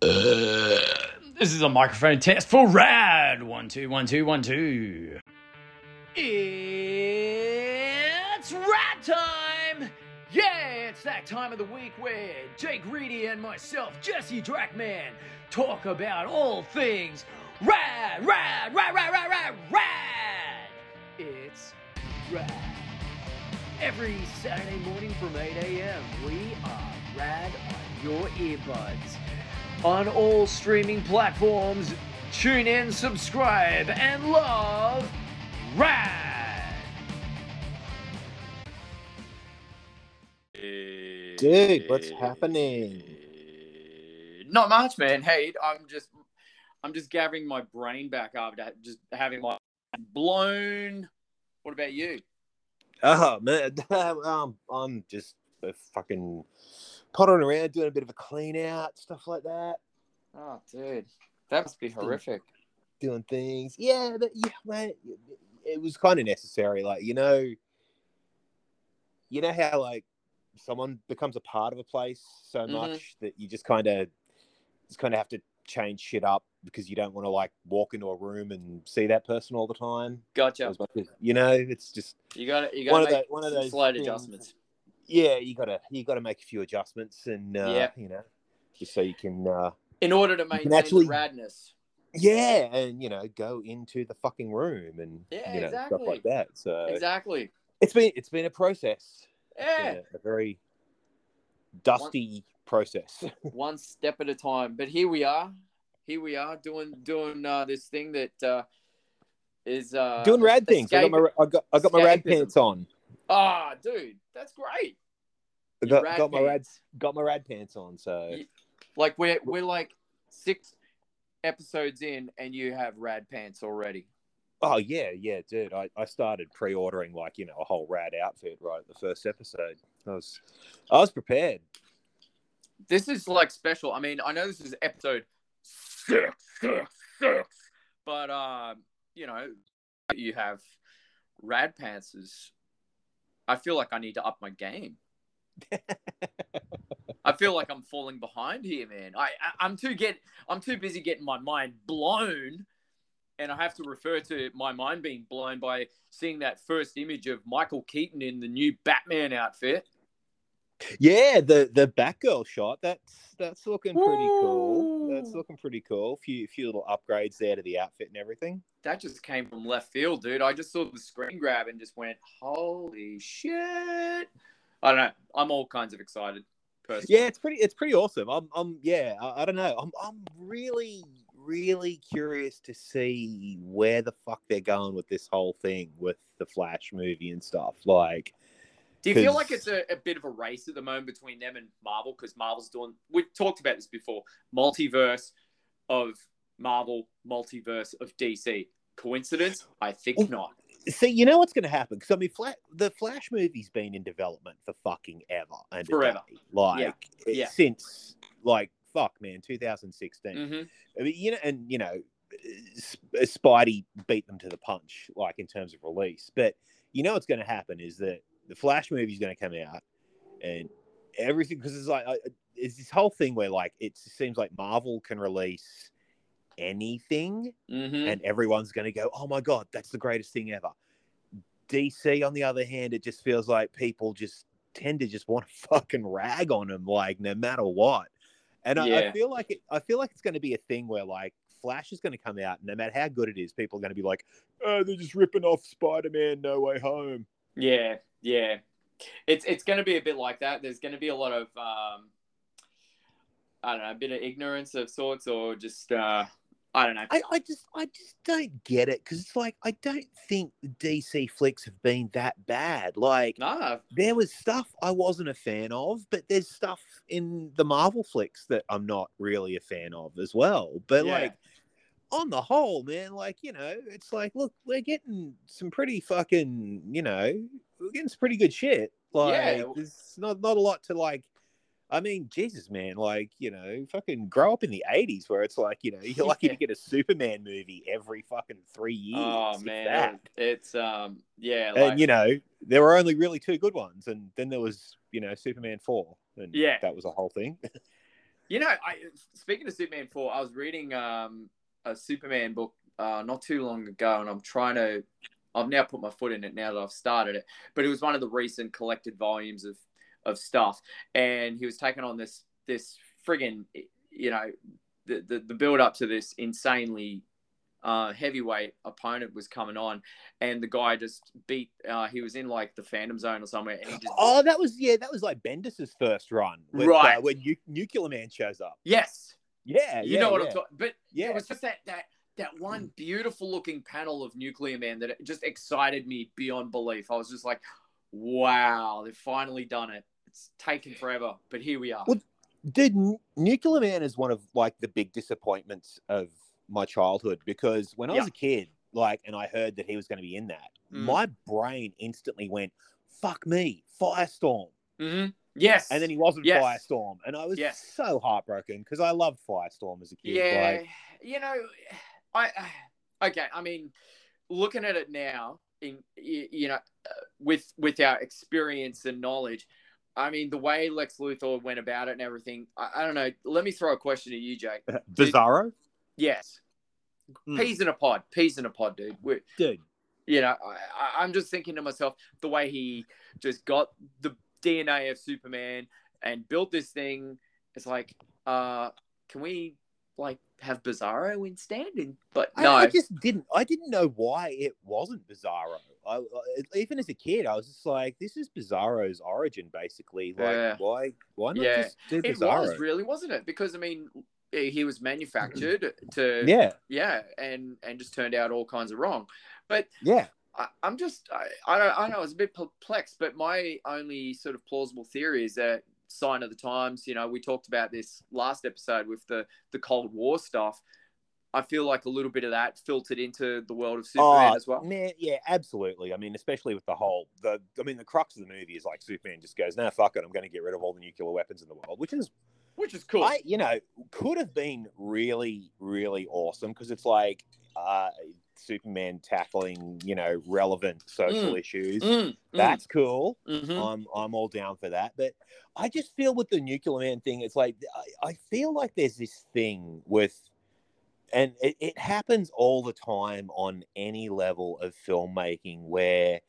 Uh, this is a microphone test for Rad. One, two, one, two, one, two. It's Rad time! Yeah, it's that time of the week where Jake Reedy and myself, Jesse Drackman, talk about all things rad, rad, rad, rad, rad, rad, rad. It's rad. Every Saturday morning from 8 a.m., we are rad on your earbuds. On all streaming platforms, tune in, subscribe, and love Rad! Dude, what's happening? Not much, man. Hey, I'm just, I'm just gathering my brain back after just having my blown. What about you? Oh man, um, I'm just a fucking pottering around, doing a bit of a clean out, stuff like that, Oh, dude, that must be horrific. doing things. Yeah, but, yeah, man, it was kind of necessary. Like you know, you know how like someone becomes a part of a place so Mhm. much that you just kind of just kind of have to change shit up because you don't want to like walk into a room and see that person all the time. Gotcha. You know, it's just You got to You One got of to make tho- one of those slight things- adjustments. Yeah, you gotta you gotta make a few adjustments and uh, Yeah. you know, just so you can uh, in order to maintain actually- the radness. yeah, and you know, go into the fucking room and Yeah, you know stuff like that. So Exactly. it's been it's been a process, Yeah. a, a very dusty process. one step at a time. But here we are. Here we are doing doing uh, this thing that uh, is uh, Doing rad things. I got my I got I got my rad pants on. Ah, dude, that's great. Got, got my rad pants. got my rad pants on. So You- Like we're we're like six episodes in, and you have rad pants already. oh yeah, yeah, dude. I, I started pre ordering like you know a whole rad outfit right at the first episode. I was I was prepared. This is like special. I mean, I know this is episode six, six, six, but um, you know, you have rad pants. Is I feel like I need to up my game. I feel like I'm falling behind here, man. I, I I'm too get I'm too busy getting my mind blown, and I have to refer to my mind being blown by seeing that first image of Michael Keaton in the new Batman outfit. Yeah, the the Batgirl shot. That's that's looking pretty cool. That's looking pretty cool. Few few little upgrades there to the outfit and everything. That just came from left field, dude. I just saw the screen grab and just went, "Holy shit!" I don't know. I'm all kinds of excited. Personally. Yeah, it's pretty it's pretty awesome. I'm I'm yeah, I, I don't know. I'm I'm really really curious to see where the fuck they're going with this whole thing with the Flash movie and stuff. Like Do you feel like it's a, a bit of a race at the moment between them and Marvel? Because Marvel's doing, we've talked about this before multiverse of Marvel, multiverse of DC. Coincidence? I think Oh, not. see, you know what's going to happen? Because I mean, Fla- the Flash movie's been in development for fucking ever and Forever. day. Like Yeah. Yeah. since like fuck, man, 2016. hmm I mean, you know, and you know, Sp- Spidey beat them to the punch, like in terms of release. But you know what's going to happen is that the Flash movie is going to come out, and everything because it's like it's this whole thing where like it seems like Marvel can release anything, hmm and everyone's going to go, "Oh my god, that's the greatest thing ever." DC, on the other hand, it just feels like people just tend to just want to fucking rag on them, like no matter what. And I, I feel like it, I feel like it's going to be a thing where like Flash is going to come out, and no matter how good it is, people are going to be like, "Oh, they're just ripping off Spider-Man, No Way Home." Yeah, yeah. It's it's going to be a bit like that. There's going to be a lot of um, I don't know, a bit of ignorance of sorts, or just uh, I don't know. I, I just, I just don't get it because it's like I don't think the DC flicks have been that bad. Like, Nah, there was stuff I wasn't a fan of, but there's stuff in the Marvel flicks that I'm not really a fan of as well. But Yeah. like on the whole, man, like, you know, it's like, look, we're getting some pretty fucking, you know, we're getting some pretty good shit. Like Yeah. there's not not a lot to like I mean, Jesus, man, like, you know, fucking grow up in the 80s where it's like, you know, you're lucky Yeah. to get a Superman movie every fucking three years. oh man, it's um, yeah, like, And, you know, there were only really two good ones. And then there was, you know, Superman 4. And Yeah. that was a whole thing. You know, I speaking of Superman four, I was reading um, a Superman book uh, not too long ago, and I'm trying to. I've now put my foot in it now that I've started it, but it was one of the recent collected volumes of of stuff, and he was taking on this this friggin' you know the the, the build up to this insanely uh, heavyweight opponent was coming on, and the guy just beat. Uh, he was in like the Phantom Zone or somewhere, and he just. Oh, that was yeah, that was like Bendis's first run, with, Right. Uh, when Nu- Nuclear Man shows up. Yes, Yeah, you yeah, know what yeah. I'm talking. But Yeah. it was just that that that one beautiful looking panel of Nuclear Man that just excited me beyond belief. I was just like, wow, they've finally done it. It's taken forever, but here we are. Well, Dude, Nuclear Man is one of like the big disappointments of my childhood because when I was a kid, like, and I heard that he was going to be in that, Mm. my brain instantly went, "Fuck me, Firestorm," Mm-hmm. Yes, and then he wasn't Yes. Firestorm, and I was Yes. so heartbroken because I loved Firestorm as a kid. Yeah, Like, you know, I okay. I mean, looking at it now, in you know, uh, with with our experience and knowledge, I mean, the way Lex Luthor went about it and everything. I, I don't know. Let me throw a question to you, Jake. Bizarro, Yes, Mm. peas in a pod. Peas in a pod, dude. we dude. you know, I- I'm just thinking to myself the way he just got the DNA of Superman and built this thing. It's like, uh, can we like have Bizarro in standing, but I, no, I just didn't. I didn't know why it wasn't Bizarro. I, I, even as a kid, I was just like, "This is Bizarro's origin, basically. Like, Yeah. why? Why not Yeah. just do Bizarro?" it was really, wasn't it? Because I mean, he was manufactured to yeah, yeah, and and just turned out all kinds of wrong. But yeah. I, I'm just I, I don't I know I was a bit perplexed, but my only sort of plausible theory is that sign of the times. You know, we talked about this last episode with the the Cold War stuff. I feel like a little bit of that filtered into the world of Superman Oh, as well. Man, yeah, absolutely. I mean, especially with the whole the. I mean, the crux of the movie is like Superman just goes, "No, fuck it, I'm going to get rid of all the nuclear weapons in the world," which is Which is cool. I, you know, could have been really, really awesome because it's like uh, Superman tackling, you know, relevant social issues. Mm, That's cool. mm, mhm. I'm I'm all down for that. But I just feel with the nuclear man thing, it's like I, I feel like there's this thing with and it, it happens all the time on any level of filmmaking where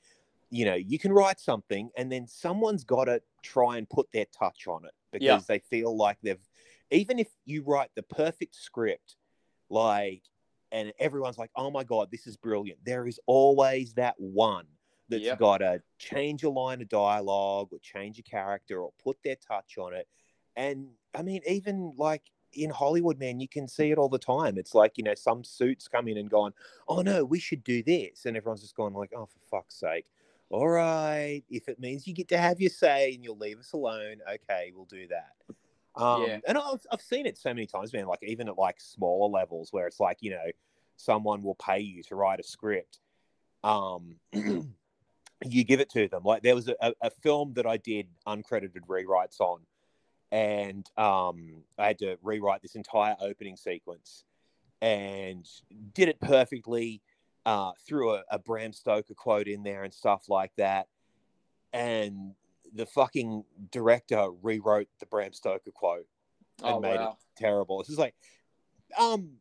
you know you can write something and then someone's got to try and put their touch on it because Yeah. they feel like they've even if you write the perfect script like and everyone's like oh my god this is brilliant. There is always that one that's Yeah. got to change a line of dialogue or change a character or put their touch on it. And i mean even like in hollywood man you can see it all the time. It's like you know some suits come in and going oh no we should do this. And everyone's just going like oh for fuck's sake. All right if it means you get to have your say and you'll leave us alone okay we'll do that um, Yeah. and I've, I've seen it so many times man like even at like smaller levels where it's like you know someone will pay you to write a script um you give it to them like there was a, a, film that i did uncredited rewrites on and um i had to rewrite this entire opening sequence and did it perfectly uh, threw a, a Bram Stoker quote in there and stuff like that. And the fucking director rewrote the Bram Stoker quote and oh made wow. it terrible. It's just like, um,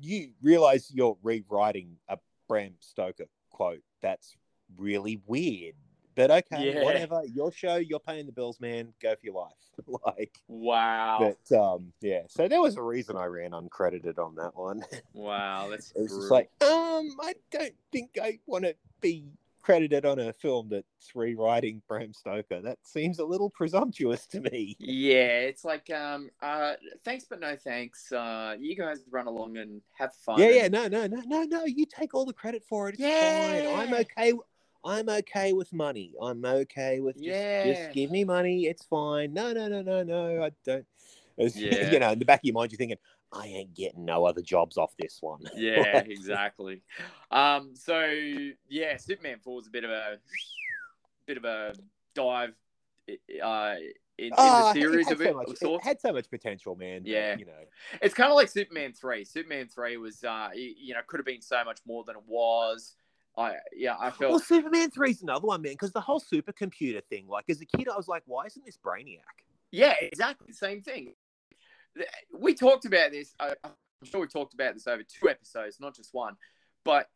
you realize you're rewriting a Bram Stoker quote. That's really weird. But okay, Yeah. whatever. Your show, you're paying the bills, man. Go for your life. like, Wow. but um, yeah. So there was a reason I ran uncredited on that one. wow. That's It was just like, um, I don't think I want to be credited on a film that's rewriting Bram Stoker. That seems a little presumptuous to me. Yeah, it's like um uh thanks but no thanks. Uh you guys run along and have fun. Yeah, yeah, no, no, no, no, no. You take all the credit for it. It's fine. I'm Yeah. okay. I'm okay with money. I'm okay with just, Yeah. just give me money. It's fine. No, no, no, no, no. I don't. Yeah. You know, in the back of your mind, you're thinking, I ain't getting no other jobs off this one. Yeah, exactly. Um so yeah, Superman 4 was a bit of a bit of a dive uh in, in Ah, the series had of so it, much, of it had so much potential, man. but, Yeah. you know, It's kind of like Superman 3. Superman 3 was uh you know could have been so much more than it was. I yeah, I felt Well, Superman 3 is another one, man, because the whole supercomputer thing, like as a kid, I was like, why isn't this Brainiac? Yeah, exactly. Same thing. We talked about this. I, I'm sure we talked about this over two episodes, not just one. But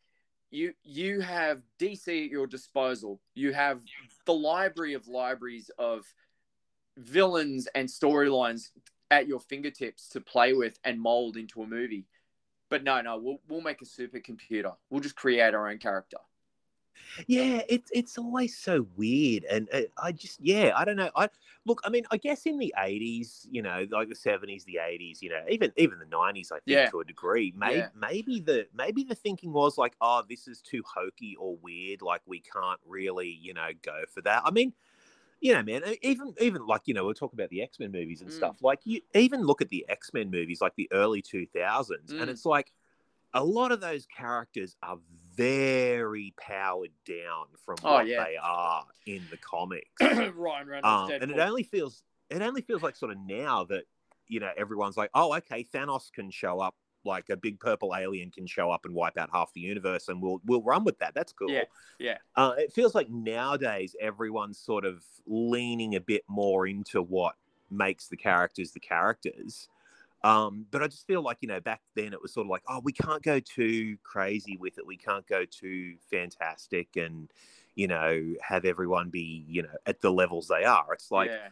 you you have DC at your disposal. You have the library of libraries of villains and storylines at your fingertips to play with and mold into a movie. But no, no, we'll we'll make a supercomputer. We'll just create our own character. Yeah, it's it's always so weird, and uh, I just yeah, I don't know. I look, I mean, I guess in the eighties, you know, like the seventies, the eighties, you know, even even the nineties, I think Yeah. to a degree, maybe Yeah. maybe the maybe the thinking was like, oh, this is too hokey or weird, like we can't really, you know, go for that. I mean. You know, man. Even, even like you know, we'll talk about the X Men movies and Mm. stuff. Like you, even look at the X Men movies, like the early two thousands, Mm. and it's like a lot of those characters are very powered down from Oh, what yeah. they are in the comics. Ryan Reynolds, um, and it only feels it only feels like sort of now that you know everyone's like, oh, okay, Thanos can show up, like a big purple alien can show up and wipe out half the universe, and we'll we'll run with that. That's cool. Yeah, yeah. Uh, it feels like nowadays everyone's sort of leaning a bit more into what makes the characters the characters. Um, but I just feel like you know back then it was sort of like, oh, we can't go too crazy with it. We can't go too fantastic and you know have everyone be you know at the levels they are. It's like yeah.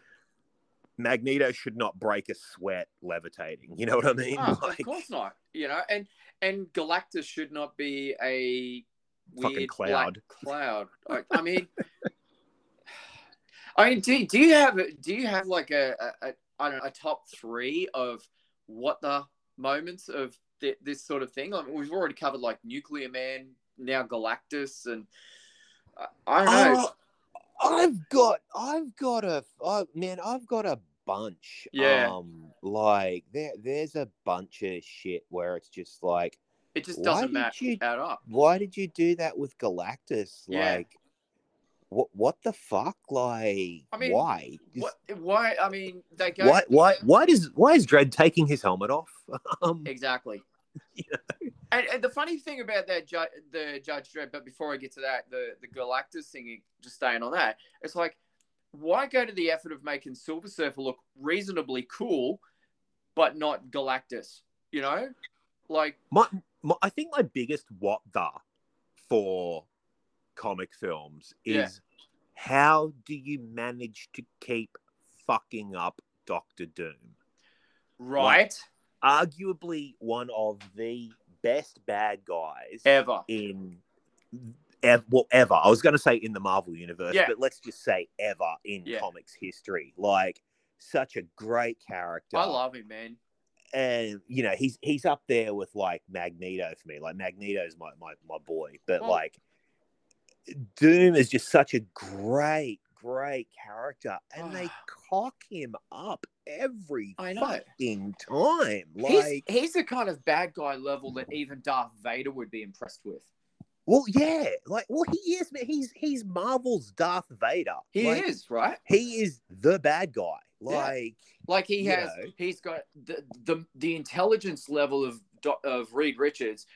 Magneto should not break a sweat levitating. You know what I mean? Oh, Like, of course not. You know, and and Galactus should not be a Fucking weird cloud. cloud. I, I mean, I mean, do, do you have do you have like a, a, a I don't know a top three of what the moments of thi- this sort of thing? I mean, we've already covered like Nuclear Man, now Galactus, and I, I don't know. Oh, I've got, I've got a, oh, man, I've got a bunch. Yeah. Um, like there, there's a bunch of shit where it's just like, it just doesn't match you- add up. why did you do that with Galactus? Yeah. Like, what, what the fuck? Like, I mean, why? What? Why? I mean, they go Why, why, why does, why is Dredd taking his helmet off? um, Exactly. You And, and the funny thing about that, ju- the Judge Dredd, but before I get to that, the the Galactus thing, just staying on that, it's like, why go to the effort of making Silver Surfer look reasonably cool, but not Galactus? You know, like, my, my, I think my biggest what the for comic films is Yeah. how do you manage to keep fucking up Doctor Doom? right? Arguably one of the best bad guys Ever. in ever, well, ever. I was going to say in the Marvel universe, Yeah. but let's just say ever in Yeah. comics history. Like such a great character I love him, man. and you know he's he's up there with like Magneto for me. Like Magneto's my my, my boy, but Well- like Doom is just such a great great character, and they ah. cock him up every fucking time. He's, Like, he's the kind of bad guy level that even Darth Vader would be impressed with. well, yeah, like well he is. He's he's Marvel's Darth Vader. He Like, is right. He is the bad guy. Yeah. Like. Like he has, know. he's got the, the the intelligence level of of Reed Richards,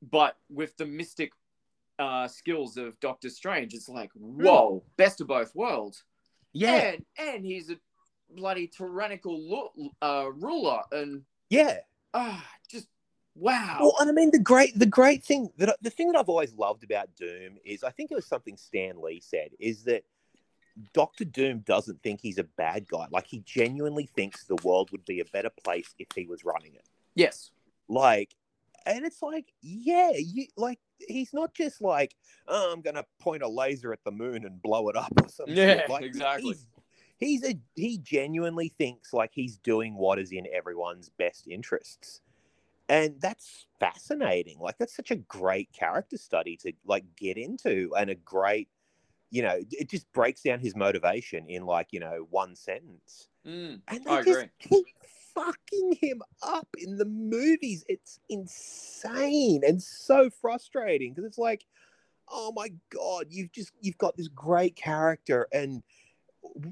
but with the mystic uh, skills of Doctor Strange, it's like whoa, best of both worlds. Yeah, and and he's a bloody tyrannical lu- uh, ruler, and yeah. ah, just wow. Well, and I mean the great the great thing that the thing that I've always loved about Doom is I think it was something Stan Lee said is that Doctor Doom doesn't think he's a bad guy. Like he genuinely thinks the world would be a better place if he was running it. yes, Like, and it's like, yeah, you like he's not just like, oh, I'm gonna point a laser at the moon and blow it up or something. Yeah, like, exactly. He's, he's a he genuinely thinks like he's doing what is in everyone's best interests and that's fascinating like that's such a great character study to like get into and a great you know it just breaks down his motivation in like you know one sentence Mm, and they I just agree. keep fucking him up in the movies it's insane and so frustrating because it's like oh my god you've just you've got this great character and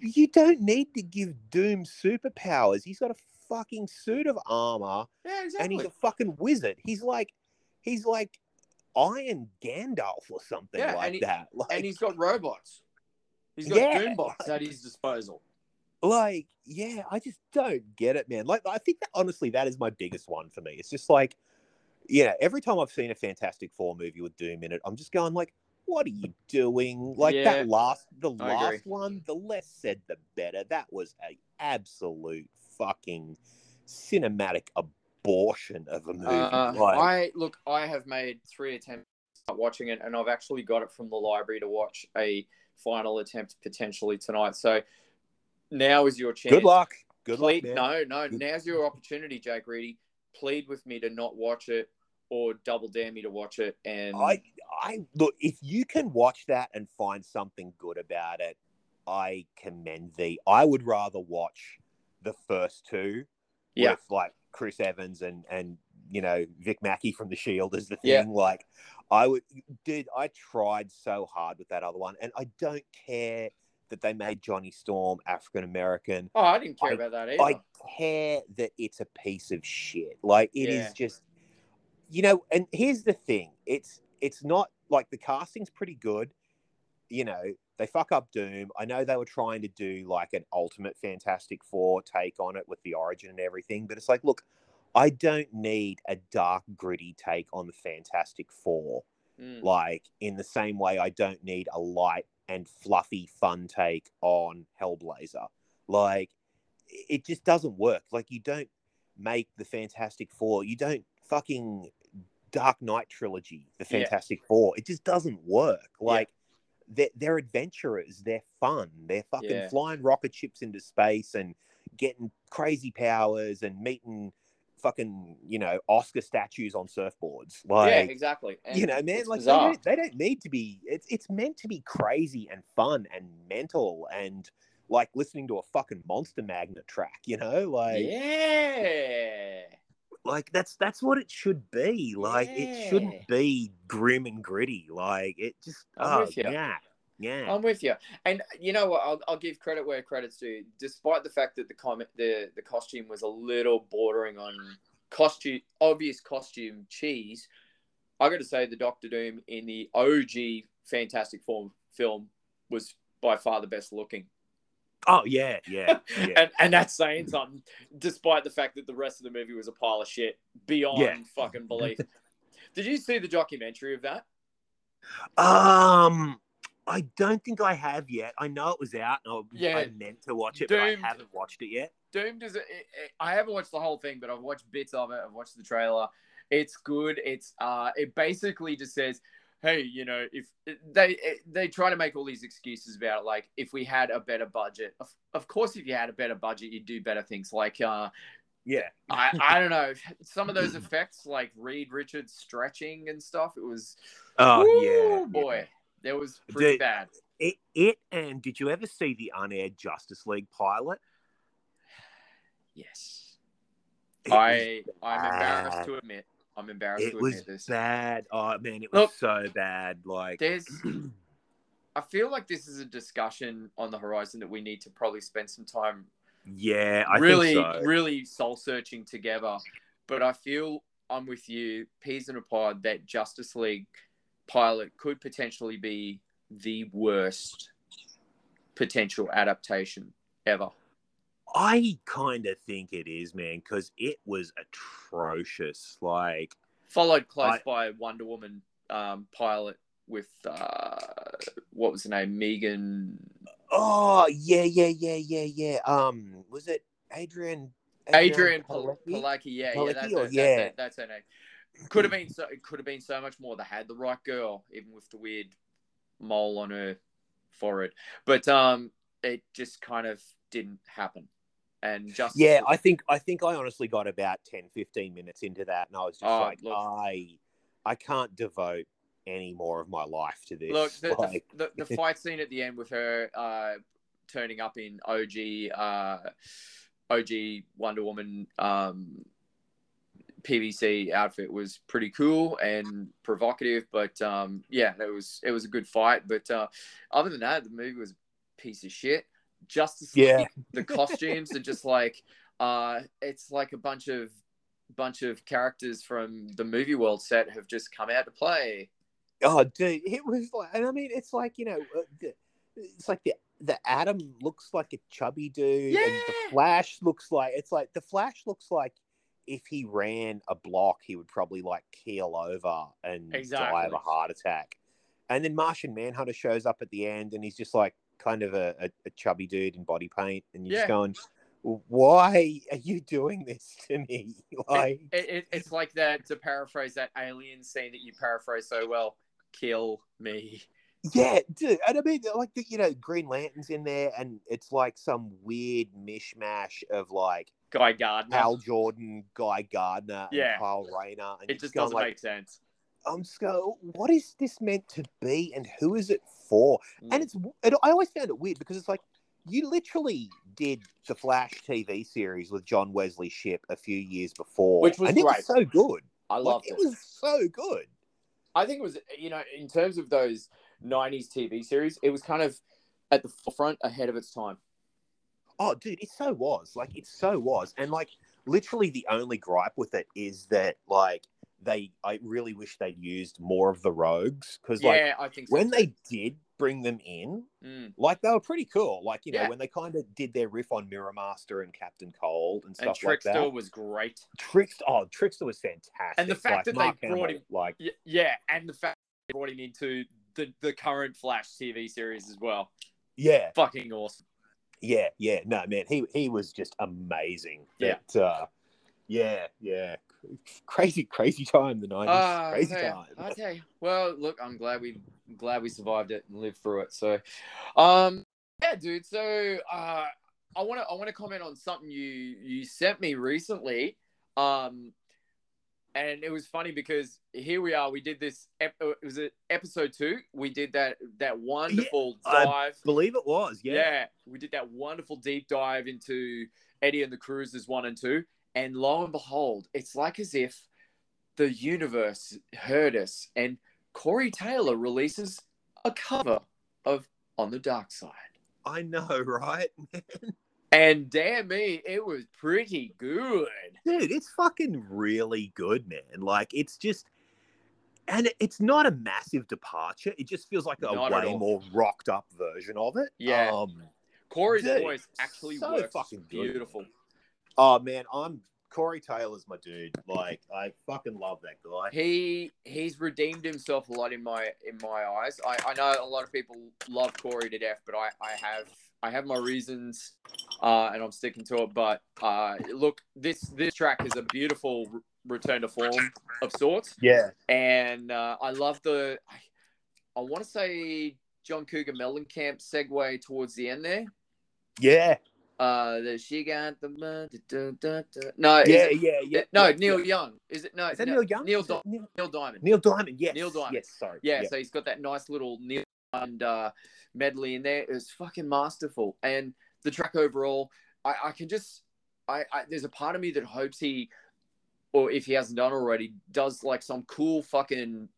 you don't need to give doom superpowers he's got a fucking suit of armor yeah, exactly. and he's a fucking wizard he's like he's like iron gandalf or something Yeah, like he- that like and he's got robots. He's got Yeah. Doombots at his disposal. Like yeah i just don't get it man. Like i think that honestly that is my biggest one for me. It's just like yeah every time i've seen a fantastic four movie with doom in it i'm just going like what are you doing? Like Yeah, that last the I agree. last one the less said the better. That was a absolute fucking cinematic abortion of a movie. Uh, like, I look, I have made three attempts at watching it, and I've actually got it from the library to watch a final attempt potentially tonight. So now is your chance. good luck good Plead, luck man. no, no. Good- Now's your opportunity, Jake Reedy. Plead with me to not watch it, or double dare me to watch it. And I I look if you can watch that and find something good about it, I commend thee. I would rather watch the first two Yeah. with like Chris Evans and and you know Vic Mackey from the Shield is the thing. Yeah. Like I would dude, I tried so hard with that other one and I don't care that they made Johnny Storm African American. oh, I didn't care I- about that either. I care that it's a piece of shit. Like it is Yeah. just, you know. And here's the thing: it's it's not like the casting's pretty good. You know, they fuck up Doom. I know they were trying to do like an ultimate Fantastic Four take on it with the origin and everything, but it's like, look, I don't need a dark, gritty take on the Fantastic Four Mm. like in the same way I don't need a light and fluffy fun take on Hellblazer. Like it just doesn't work. Like you don't make the Fantastic Four, you don't fucking Dark Knight trilogy, the Yeah. Fantastic Four. It just doesn't work. Like they're, they're adventurers, they're fun, they're fucking Yeah. flying rocket ships into space and getting crazy powers and meeting fucking you know Oscar statues on surfboards. Like yeah, exactly. And you know, man, like they don't, they don't need to be. It's it's meant to be crazy and fun and mental and like listening to a fucking Monster Magnet track. You know, like yeah. like that's that's what it should be. Like it shouldn't be grim and gritty. Like it just I'm oh yeah yeah I'm with you, and you know what? I'll, I'll give credit where credit's due. Despite the fact that the comment, the the costume was a little bordering on costume, obvious costume cheese, I got to say the Doctor Doom in the OG Fantastic Four film was by far the best looking, oh yeah yeah yeah. and and that's saying something. Despite the fact that the rest of the movie was a pile of shit beyond Yeah. fucking belief. Did you see the documentary of that? um. I don't think I have yet. I know it was out, and I, Yeah. I meant to watch it, but I haven't watched it yet. Doom does it, it- it- I haven't watched the whole thing, but I've watched bits of it. I've watched the trailer. It's good. It's uh, it basically just says, hey, you know, if they they try to make all these excuses about it, like if we had a better budget, of, of course, if you had a better budget, you'd do better things. Like uh, Yeah, I I don't know, some of those effects, like Reed Richards stretching and stuff. It was oh Woo, yeah, boy, yeah. That was pretty Dude, bad. It, it and did you ever see the unaired Justice League pilot? Yes, It I I'm embarrassed to admit. I'm embarrassed It to was admit this. bad. Oh man, it was Look, so bad. Like, There's, I feel like this is a discussion on the horizon that we need to probably spend some time yeah, I really, think so. really soul searching together. But I feel I'm with you, peas in a pod, that Justice League pilot could potentially be the worst potential adaptation ever. I kind of think it is, man, because it was atrocious. Like, Followed close I- by Wonder Woman um, pilot with uh, what was the name, Megan oh yeah, yeah, yeah, yeah, yeah. Um, was it Adrianne? Adrianne Pal-? Palicki, yeah, yeah, that's, or- that's, yeah. her, that's her name. Could have been so. It could have been so much more. They had the right girl, even with the weird mole on her forehead. But um, it just kind of didn't happen. And just Yeah, I think I think I honestly got about 10, 15 minutes into that, and I was just Oh, like, look. I, I can't devote any more of my life to this. look the, like, the, the, the fight scene at the end with her uh, turning up in OG uh, OG Wonder Woman um, PVC outfit was pretty cool and provocative. But um, yeah, it was it was a good fight. But uh, other than that, the movie was a piece of shit. Justice Yeah. League, the costumes are just like uh, it's like a bunch of bunch of characters from the movie world set have just come out to play. Oh, dude, it was like, and I mean, it's like you know, uh, it's like the the Adam looks like a chubby dude, and the Flash looks like it's like the Flash looks like if he ran a block, he would probably like keel over and die of a heart attack. And then Martian Manhunter shows up at the end, and he's just like kind of a, a, a chubby dude in body paint, and you're Yeah. just going, "Why are you doing this to me?" Like, It, it, it's like that, to paraphrase that alien scene that you paraphrase so well kill me. Yeah, dude. And I mean, like, the, you know, Green Lantern's in there, and it's like some weird mishmash of like Guy Gardner. Hal Jordan, Guy Gardner, Yeah. Kyle Rayner. It just doesn't like, make sense. I'm just going, what is this meant to be, and who is it for? Mm. And it's, it, I always found it weird because it's like you literally did the Flash TV series with John Wesley Shipp a few years before, Which was and it great. was so good. I Like, loved it it. was so good. I think it was, you know, in terms of those 90s TV series, it was kind of at the forefront ahead of its time. Oh, dude, it so was. Like, it so was. And, like, literally the only gripe with it is that, like, they, I really wish they'd used more of the rogues. Because, like, yeah, I think so. when too. they did bring them in, Mm. like, they were pretty cool. Like, you know, Yeah. when they kind of did their riff on Mirror Master and Captain Cold and stuff like that. And Trickster that. was great. Trickster, oh, Trickster was fantastic. And the fact Like, that they brought Hamill, him- like, yeah, and the fact they brought him into the, the current Flash TV series as well. yeah, Fucking awesome. Yeah, yeah. No, man, he he was just amazing. Yeah. That, uh, yeah, yeah. Crazy, crazy time. The nineties, I crazy you, time. I tell you. Well, look, I'm glad we glad we survived it and lived through it. So, um, yeah, dude. So, uh, I want to I want to comment on something you you sent me recently. Um, and it was funny because here we are. We did this. Ep- uh, it was episode two. We did that that wonderful I- dive. I believe it was, yeah. Yeah. we did that wonderful deep dive into Eddie and the Cruisers one and two, and lo and behold, it's like as if the universe heard us, and Corey Taylor releases a cover of On the Dark Side, I know, right? And damn me, it was pretty good. Dude, it's fucking really good, man. Like, it's just, and it's not a massive departure. It just feels like a Not way more rocked up version of it. Yeah. Um, Corey's Dude, voice actually so works fucking good. beautiful. oh man, I'm Corey Taylor's my dude. Like, I fucking love that guy. He he's redeemed himself a lot in my in my eyes. I, I know a lot of people love Corey to death, but I, I have I have my reasons, uh, and I'm sticking to it. But uh, look, this this track is a beautiful re- return to form of sorts, Yeah. and uh, I love the I, I want to say John Cougar Mellencamp segue towards the end there. Yeah. Uh, the she got the da, da, da, da. no, Yeah, it- yeah, yeah. no yeah, Neil yeah. Young is it no Is that no, Neil Young? Neil Di- Neil, Neil Diamond Neil Diamond, yes. Neil Diamond. Yes, sorry. Yeah, so he's got that nice little Neil and uh, medley in there. It was fucking masterful, and the track overall, I, I can just, I, I there's a part of me that hopes he, or if he hasn't done already, does like some cool fucking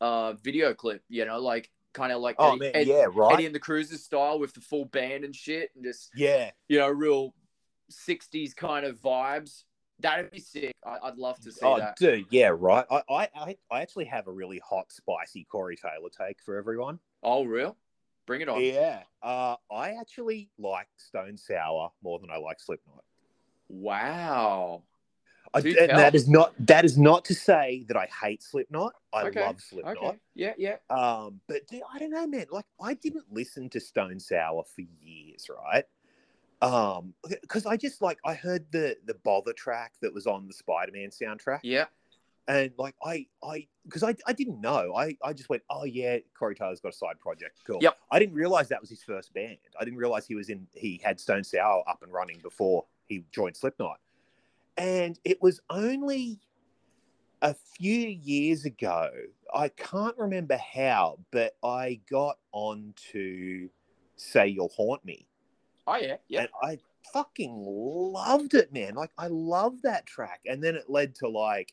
uh, video clip. You know, like kind of like Oh, Eddie, man, yeah, right. Eddie and the Cruisers style with the full band and shit, and just yeah. you know, real '60s kind of vibes. That'd be sick. I, I'd love to see Oh, that. dude, yeah, right. I, I, I, I actually have a really hot, spicy Corey Taylor take for everyone. Oh, real? Bring it on. Yeah. Uh, I actually like Stone Sour more than I like Slipknot. Wow. I, that is not that is not to say that I hate Slipknot. I Okay, love Slipknot. Okay. Yeah, yeah. Um, but dude, I don't know, man. Like, I didn't listen to Stone Sour for years, right? Um, because I just like I heard the the bother track that was on the Spider Man soundtrack, Yeah. And like I I because I I didn't know. I I just went, oh yeah, Corey Taylor's got a side project, cool. Yep. I didn't realize that was his first band. I didn't realize he was in he had Stone Sour up and running before he joined Slipknot, and it was only a few years ago. I can't remember how, but I got on to Say You'll Haunt Me. Oh yeah. Yeah. And I fucking loved it, man. Like I love that track. And then it led to like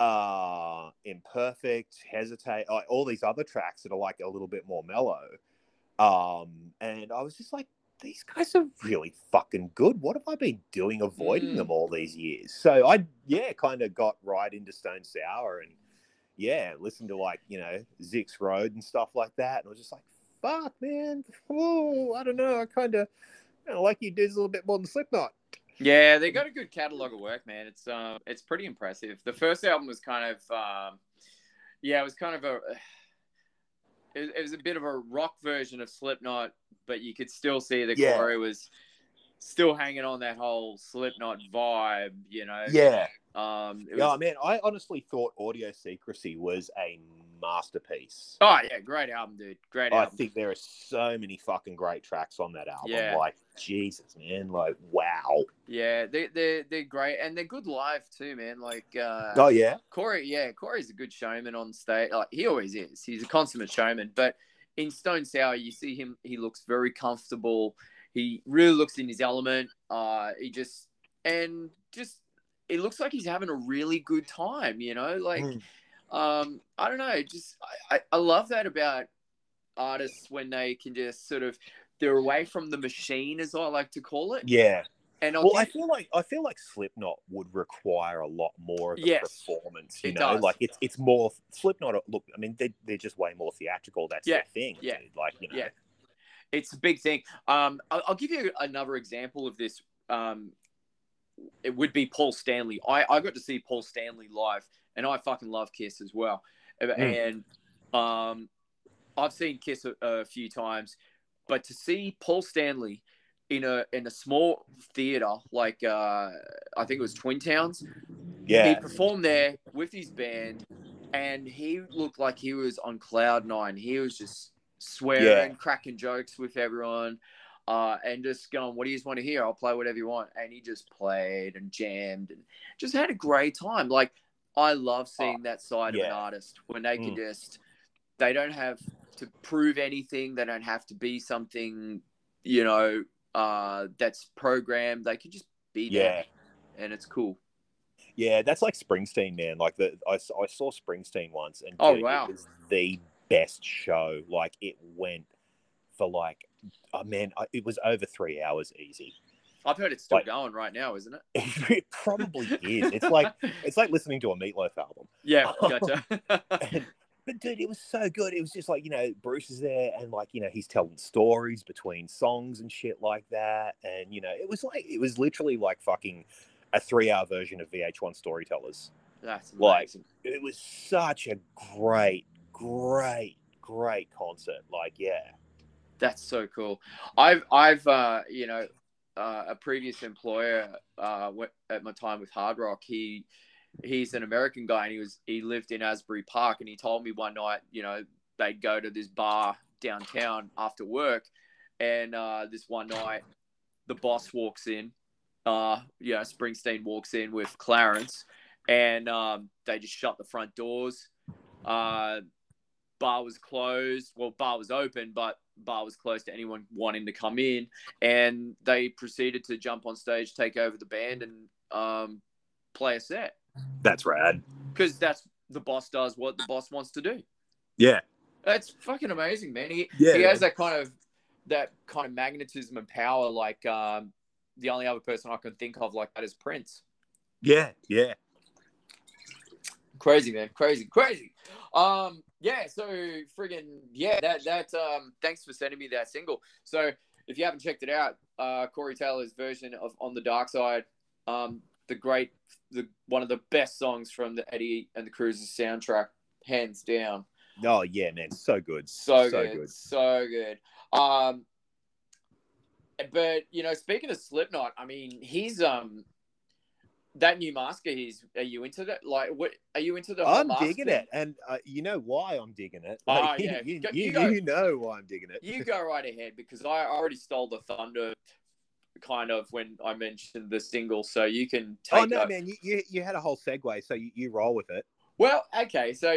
uh Imperfect, Hesitate, like all these other tracks that are like a little bit more mellow. Um, and I was just like, these guys are really fucking good. What have I been doing avoiding Mm. them all these years? So I yeah, kind of got right into Stone Sour and yeah, listened to like, you know, Zzyzx Road and stuff like that. And I was just like, fuck, man. Oh, I don't know. I kind of like you dudes a little bit more than Slipknot. Yeah, they got a good catalog of work, man. It's um, it's pretty impressive. The first album was kind of, um, yeah, it was kind of a, it, it was a bit of a rock version of Slipknot, but you could still see that Yeah. Corey was still hanging on that whole Slipknot vibe, you know. Yeah. Um. It Yeah, man. I honestly thought Audio Secrecy was a masterpiece. oh yeah, great album, dude. Great Album. I think there are so many fucking great tracks on that album. Yeah. Like Jesus, man. Like wow. Yeah, they they they're great and they're good live too, man. Like uh, Oh yeah. Corey, yeah, Corey's a good showman on stage. Like he always is. He's a consummate showman. But in Stone Sour, you see him. He looks very comfortable. He really looks in his element. Uh, he just and just it looks like he's having a really good time. You know, like Mm. Um, I don't know. Just I, I, love that about artists when they can just sort of they're away from the machine, as I like to call it. Yeah. And I'll Well, I feel like I feel like Slipknot would require a lot more of a Yes, performance. You know, does. like it's it's more Slipknot. Look, I mean, they they're just way more theatrical. That's Yeah, their thing. yeah, dude. Like you know. yeah. it's a big thing. Um, I'll, I'll give you another example of this. Um, it would be Paul Stanley. I, I got to see Paul Stanley live, and I fucking love Kiss as well. And um, I've seen Kiss a, a few times, but to see Paul Stanley in a in a small theater like uh, I think it was Twin Towns, yeah, he performed there with his band, and he looked like he was on cloud nine. He was just swearing, Yeah. cracking jokes with everyone, uh, and just going, "What do you just want to hear? I'll play whatever you want." And he just played and jammed and just had a great time. Like I love seeing that side of an artist when they can Mm. just they don't have to prove anything. They don't have to be something, you know, uh, that's programmed. They can just be there, and it's cool. Yeah, that's like Springsteen, man. Like the I saw Springsteen once, and Oh, dude, wow. it was the best show. Like it went for like, oh man, I- it was over three hours easy. I've heard it's still Like- going right now, isn't it? It probably is. It's like it's like listening to a Meatloaf album. yeah, gotcha. And, but dude, it was so good. It was just like you know, Bruce is there, and like you know, he's telling stories between songs and shit like that. And you know, it was like it was literally like fucking a three-hour version of VH1 Storytellers. That's Like- it was such a great, great, great concert. Like, yeah, That's so cool. I've, I've, uh, you know, uh, a previous employer uh, at my time with Hard Rock. He, he's an American guy, and he was he lived in Asbury Park, and he told me one night, you know, they'd go to this bar downtown after work, and uh, this one night, the boss walks in. Uh, you know, Springsteen walks in with Clarence, and um, they just shut the front doors. Uh, bar was closed. Well, bar was open, but bar was closed to anyone wanting to come in. And they proceeded to jump on stage, take over the band, and um, play a set that's rad. because that's the boss does what the boss wants to do. Yeah, That's fucking amazing, man. He Yeah, he has man. that kind of that kind of magnetism and power. Like um, the only other person I can think of like that is Prince. yeah, yeah. Crazy man, crazy, crazy. Um, yeah. So friggin' yeah. That that um. Thanks for sending me that single. So if you haven't checked it out, uh, Corey Taylor's version of "On the Dark Side," um, the great, the one of the best songs from the Eddie and the Cruisers soundtrack, hands down. Oh yeah, man, so good, So, good, so good. Um, but you know, speaking of Slipknot, I mean, he's um. That new masker, he's. Are you into that? Like, what? Are you into the? I'm mask digging thing? it, and uh, you know why I'm digging it. Oh, Like, yeah. you, Go- you, you go. you know why I'm digging it. You go right ahead because I already stole the thunder, kind of when I mentioned the single. So you can take. Oh no, a- man, you, you had a whole segue, so you, you roll with it. Well, okay, so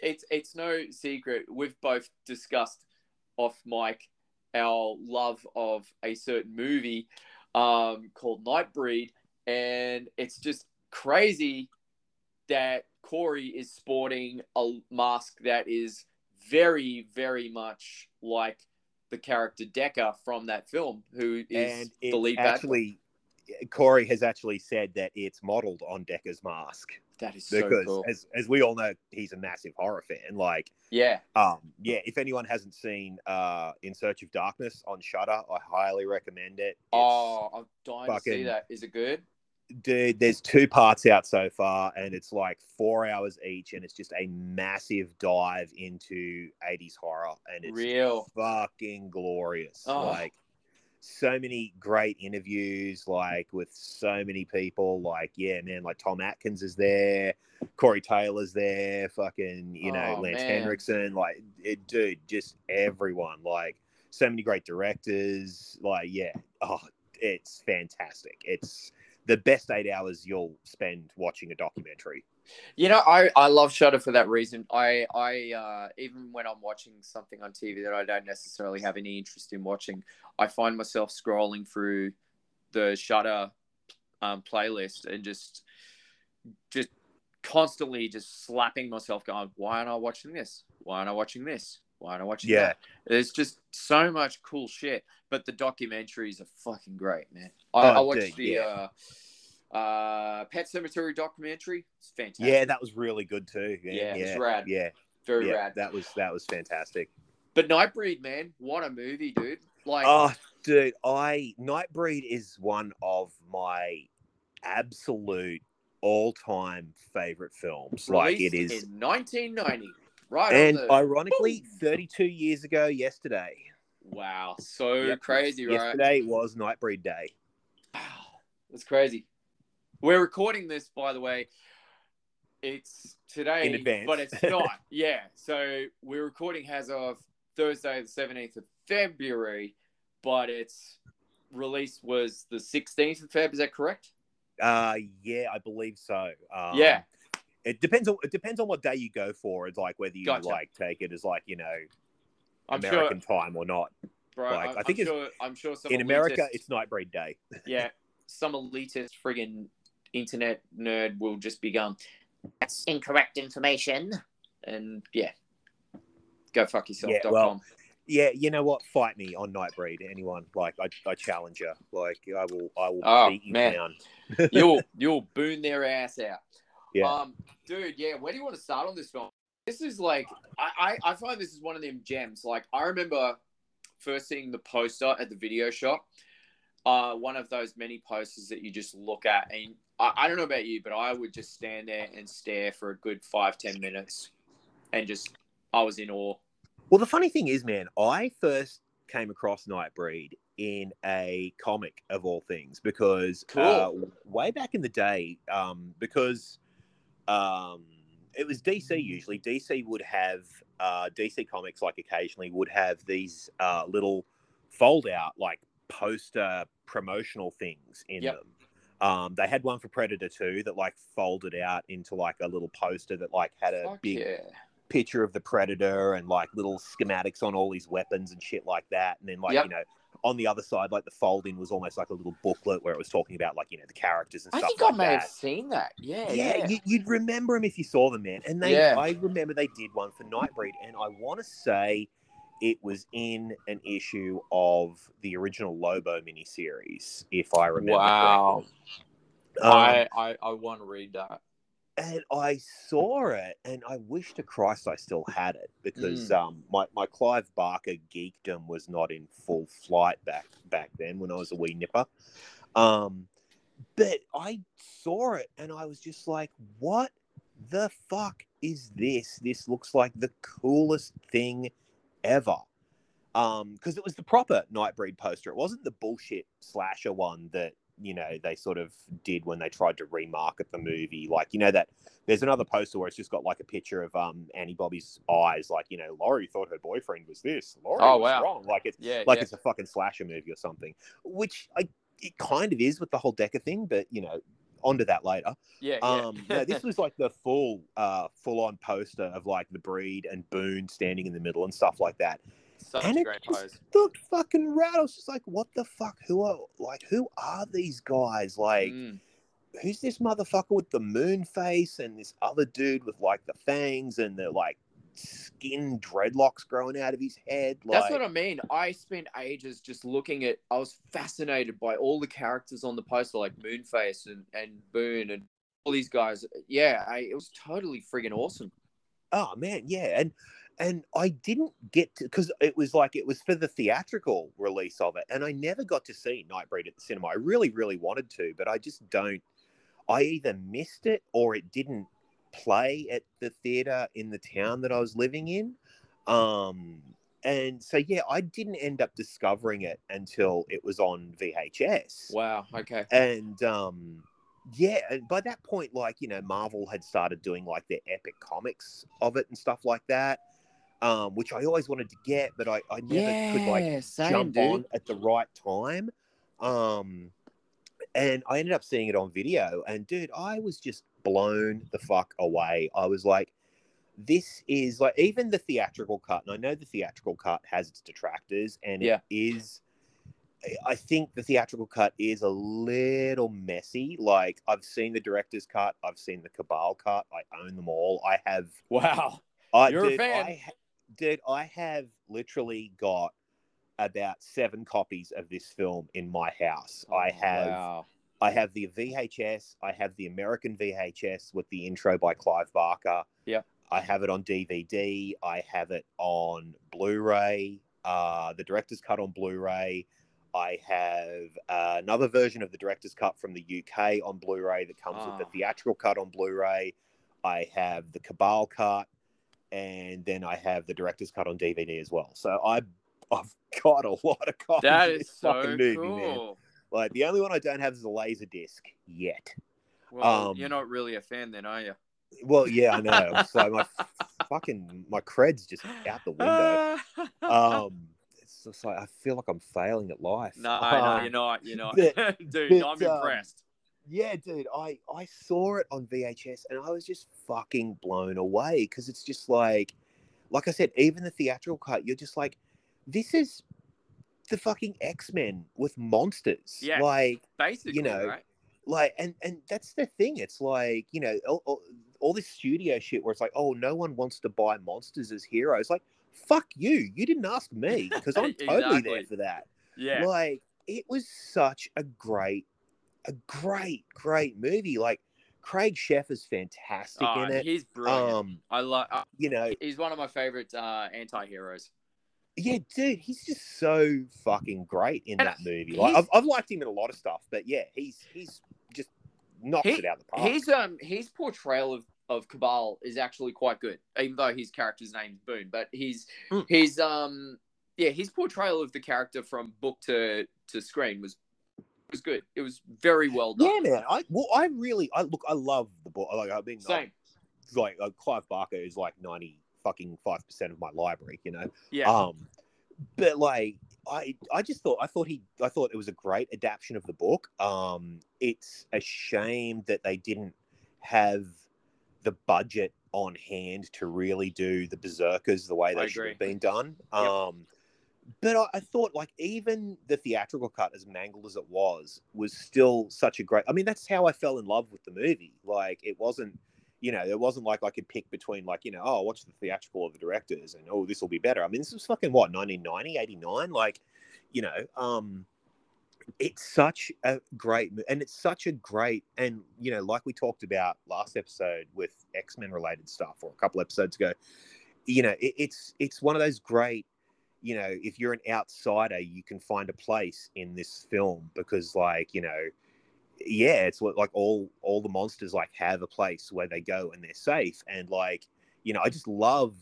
it's it's no secret we've both discussed off mic our love of a certain movie um, called Nightbreed, and it's just crazy that Corey is sporting a mask that is very, very much like the character Decker from that film, who is and the lead actually Corey has actually said that it's modeled on Decker's mask That is so because, cool. as as we all know, he's a massive horror fan. Like, Yeah. um, yeah, if anyone hasn't seen uh, In Search of Darkness on Shudder, I highly recommend it. It's- Oh, I'm dying to see that. Is it good? Dude, there's two parts out so far, and it's like four hours each, and it's just a massive dive into 80s horror, and it's Real. fucking glorious. Oh. Like so many great interviews, like with so many people. Like, yeah, man, like Tom Atkins is there, Corey Taylor's there, fucking, you know, Oh, Lance man. Henriksen, like, it, dude, just everyone. Like, so many great directors. Like, yeah, oh, it's fantastic. It's the best eight hours you'll spend watching a documentary. You know, I, I love Shudder for that reason. I I uh, even when I'm watching something on TV that I don't necessarily have any interest in watching, I find myself scrolling through the Shudder um, playlist and just just constantly just slapping myself, going, "Why aren't I watching this? Why aren't I watching this? Why aren't I watching Yeah. that?" There's just so much cool shit, but the documentaries are fucking great, man. I, I Oh, watched dude, the yeah. uh, uh, Pet Sematary documentary. It's fantastic. Yeah, that was really good too. man. Yeah, yeah, it's rad. Yeah, very yeah, rad. that was that was fantastic. But Nightbreed, man, what a movie, dude! Like, Oh, dude, I Nightbreed is one of my absolute all-time favorite films. Like it is in 1990, right? and the, ironically, Boom. 32 years ago yesterday. wow, so Yep. crazy, right? Yesterday was Nightbreed Day. Wow, that's crazy. We're recording this, by the way. It's today, In advance. but it's not. yeah, so we're recording as of Thursday, the 17th of February, but its release was the 16th of Feb. Is that correct? Uh, yeah, I believe so. Um, Yeah. It depends on it depends on what day you go for. It's like whether you Gotcha. like take it as like you know I'm American sure, time or not. bro. like, I'm, I think I'm it's- sure. I'm sure some In America, it's Nightbreed Day. yeah, some elitist friggin' internet nerd will just be going, that's incorrect information. And yeah, go fuck yourself. Yeah, well, com. Yeah, you know what? Fight me on Nightbreed. Anyone like I, I challenge you. Like I will, I will Oh, beat you man. down. you'll you'll boon their ass out. Yeah. Um, dude, yeah. Where do you want to start on this film? This is like I, I I find this is one of them gems. Like I remember first seeing the poster at the video shop. Uh, one of those many posters that you just look at, and I, I don't know about you, but I would just stand there and stare for a good five ten minutes, and just I was in awe. Well, the funny thing is, man, I first came across Nightbreed in a comic of all things because Cool. uh, way back in the day, um, because um, it was DC usually. DC would have uh, DC Comics like occasionally would have these uh, little fold out like poster promotional things in Yep. them. Um, they had one for Predator 2 that like folded out into like a little poster that like had a Fuck big yeah. picture of the predator and like little schematics on all these weapons and shit like that. And then like Yep. you know, on the other side, like the folding was almost like a little booklet where it was talking about like you know the characters and I stuff I think like I may that. have seen that. Yeah, yeah, yeah. You, you'd remember them if you saw them, man. And they, Yeah. I remember they did one for Nightbreed, and I want to say it was in an issue of the original Lobo miniseries, if I remember. Wow. correctly. Um, I, I I want to read that. And I saw it, and I wish to Christ I still had it because Mm. um, my, my Clive Barker geekdom was not in full flight back back then when I was a wee nipper. Um, but I saw it, and I was just like, "What the fuck is this? This looks like the coolest thing ever." Um, because it was the proper Nightbreed poster. It wasn't the bullshit slasher one that you know they sort of did when they tried to remarket the movie. Like you know that there's another poster where it's just got like a picture of um Annie Bobby's eyes. Like you know Laurie thought her boyfriend was this. Laurie Oh, was wow. wrong. Like it's Yeah, like yeah. it's a fucking slasher movie or something. Which I it kind of is with the whole Decker thing, but you know onto that later. yeah, yeah. Um, no, this was like the full, uh, full-on poster of like the breed and Boone standing in the middle and stuff like that. Such and it just looked fucking rad. I was just like, what the fuck? Who are like who are these guys? Like, Mm. who's this motherfucker with the moon face and this other dude with like the fangs and the like skin dreadlocks growing out of his head. Like, That's what I mean. I spent ages just looking at. I was fascinated by all the characters on the poster, like Moonface and and Boone and all these guys. Yeah, I, it was totally friggin' awesome. oh man, yeah, and and I didn't get to because it was like it was for the theatrical release of it, and I never got to see Nightbreed at the cinema. I really, really wanted to, but I just don't. I either missed it or it didn't play at the theater in the town that I was living in. Um, and so yeah, I didn't end up discovering it until it was on VHS. Wow. Okay. And um, yeah, and by that point, like you know, Marvel had started doing like their epic comics of it and stuff like that, um, which I always wanted to get, but I, I never could like same, jump dude. on at the right time. Um, and I ended up seeing it on video, and dude, I was just blown the fuck away. I was like, this is like even the theatrical cut, and I know the theatrical cut has its detractors, and Yeah. it is. I think the theatrical cut is a little messy. Like I've seen the director's cut, I've seen the Cabal cut. I own them all. I have Wow. I You're a fan. I, dude, I have literally got about seven copies of this film in my house. I have Wow. I have the VHS, I have the American VHS with the intro by Clive Barker. Yep. I have it on DVD. I have it on Blu-ray. Uh, the director's cut on Blu-ray. I have uh, another version of the director's cut from the UK on Blu-ray that comes with Ah. the theatrical cut on Blu-ray. I have the Cabal cut, and then I have the director's cut on DVD as well. So I, I've got a lot of copies That is so movie, cool. man. Like the only one I don't have is a laser disc yet. Well, Um, you're not really a fan then, are you? Well, yeah, I know. so my fucking my cred's just out the window. Um, it's just like I feel like I'm failing at life. no, no, Um, you're not. You're not, but- dude. but, I'm um, impressed. Yeah, dude, I I saw it on VHS and I was just fucking blown away because it's just like, like I said, even the theatrical cut, you're just like, this is the fucking X Men with monsters. Yeah. like Basically, you know, right? like and and that's the thing it's like you know all, all, all this studio shit where it's like oh no one wants to buy monsters as heroes like fuck you you didn't ask me because i'm totally there for that Yeah. like it was such a great a great great movie like Craig Sheffer is fantastic Oh, in it he's brilliant. um I like. Uh, you know he's one of my favorite uh, anti-heroes. yeah dude he's just so fucking great in And that movie like I've, I've liked him in a lot of stuff but yeah he's he's just knocks He- it out the park His um his portrayal of of Cabal is actually quite good, even though his character's name's Boone. But he's Mm. his um yeah his portrayal of the character from book to to screen was was good. It was very well done. Yeah, man. I well, I really, I look, I love the book. Like, I mean, Same. I, like uh, Clive Barker is like ninety fucking five percent of my library, you know. Yeah. Um, but like, I, I just thought, I thought he, I thought it was a great adaptation of the book. Um, it's a shame that they didn't have the budget on hand to really do the berserkers the way they should have been done. Yep. But I, I thought like even the theatrical cut, as mangled as it was, was still such a great. I mean, that's how I fell in love with the movie. Like it wasn't, you know, it wasn't like I could pick between like you know, oh, watch the theatrical of the directors and oh, this will be better. I mean, this was fucking what 1990, 89? like, you know, um, it's such a great and it's such a great and you know, like we talked about last episode with X Men related stuff or a couple episodes ago. You know, it, it's it's one of those great you know, if you're an outsider, you can find a place in this film because, like, you know, yeah, it's what like all all the monsters like have a place where they go and they're safe, and like, you know, I just love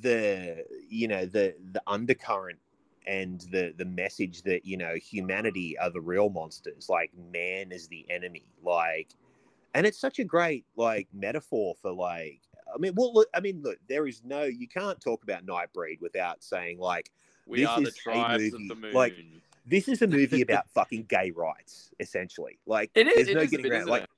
the you know the the undercurrent and the the message that you know humanity are the real monsters, like man is the enemy, like, and it's such a great like metaphor for like I mean, well, look, I mean, look, there is no, you can't talk about Nightbreed without saying like, we this are the is a tribes of movie, the moon. like, this is a movie about fucking gay rights, essentially. Like, it is. there's It no is getting bit, around. Like, it?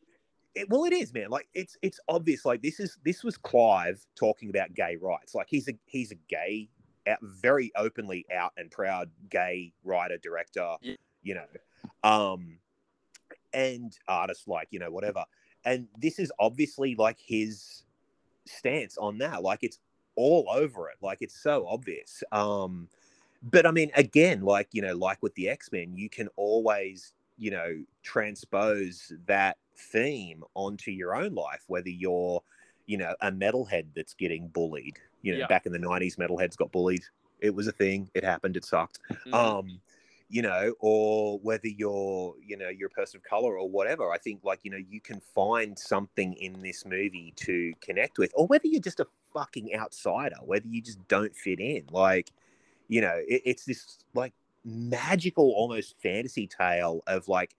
it, well, it is, man. Like, it's it's obvious. Like, this is this was Clive talking about gay rights. Like, he's a he's a gay, out, very openly out and proud gay writer director. Yeah. You know, um, and artist, like you know, whatever. And this is obviously like his stance on that. Like, it's all over it. Like it's so obvious. Um, but I mean, again, like you know, like with the X Men, you can always you know transpose that theme onto your own life, whether you're you know a metalhead that's getting bullied. You know, Yeah. back in the '90s, metalheads got bullied. It was a thing. It happened. It sucked Mhm. um you know or whether you're you know you're a person of color or whatever i think like you know you can find something in this movie to connect with or whether you're just a fucking outsider whether you just don't fit in like you know it, it's this like magical almost fantasy tale of like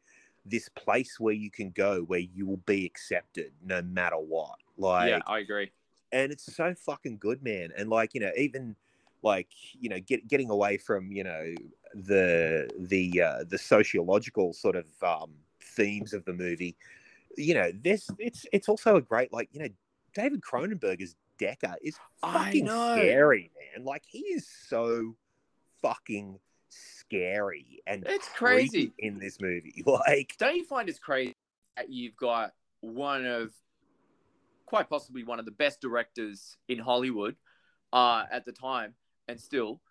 this place where you can go where you will be accepted no matter what like yeah, I agree. and it's so fucking good, man. And like you know, even like you know, get, getting away from you know the the uh, the sociological sort of um, themes of the movie, you know, this it's it's also a great like you know, David Cronenberg's Decker is fucking scary, man. Like he is so fucking scary and It's crazy. in this movie. Like, Don't you find it's crazy that you've got one of, quite possibly one of the best directors in Hollywood uh, at the time, and still,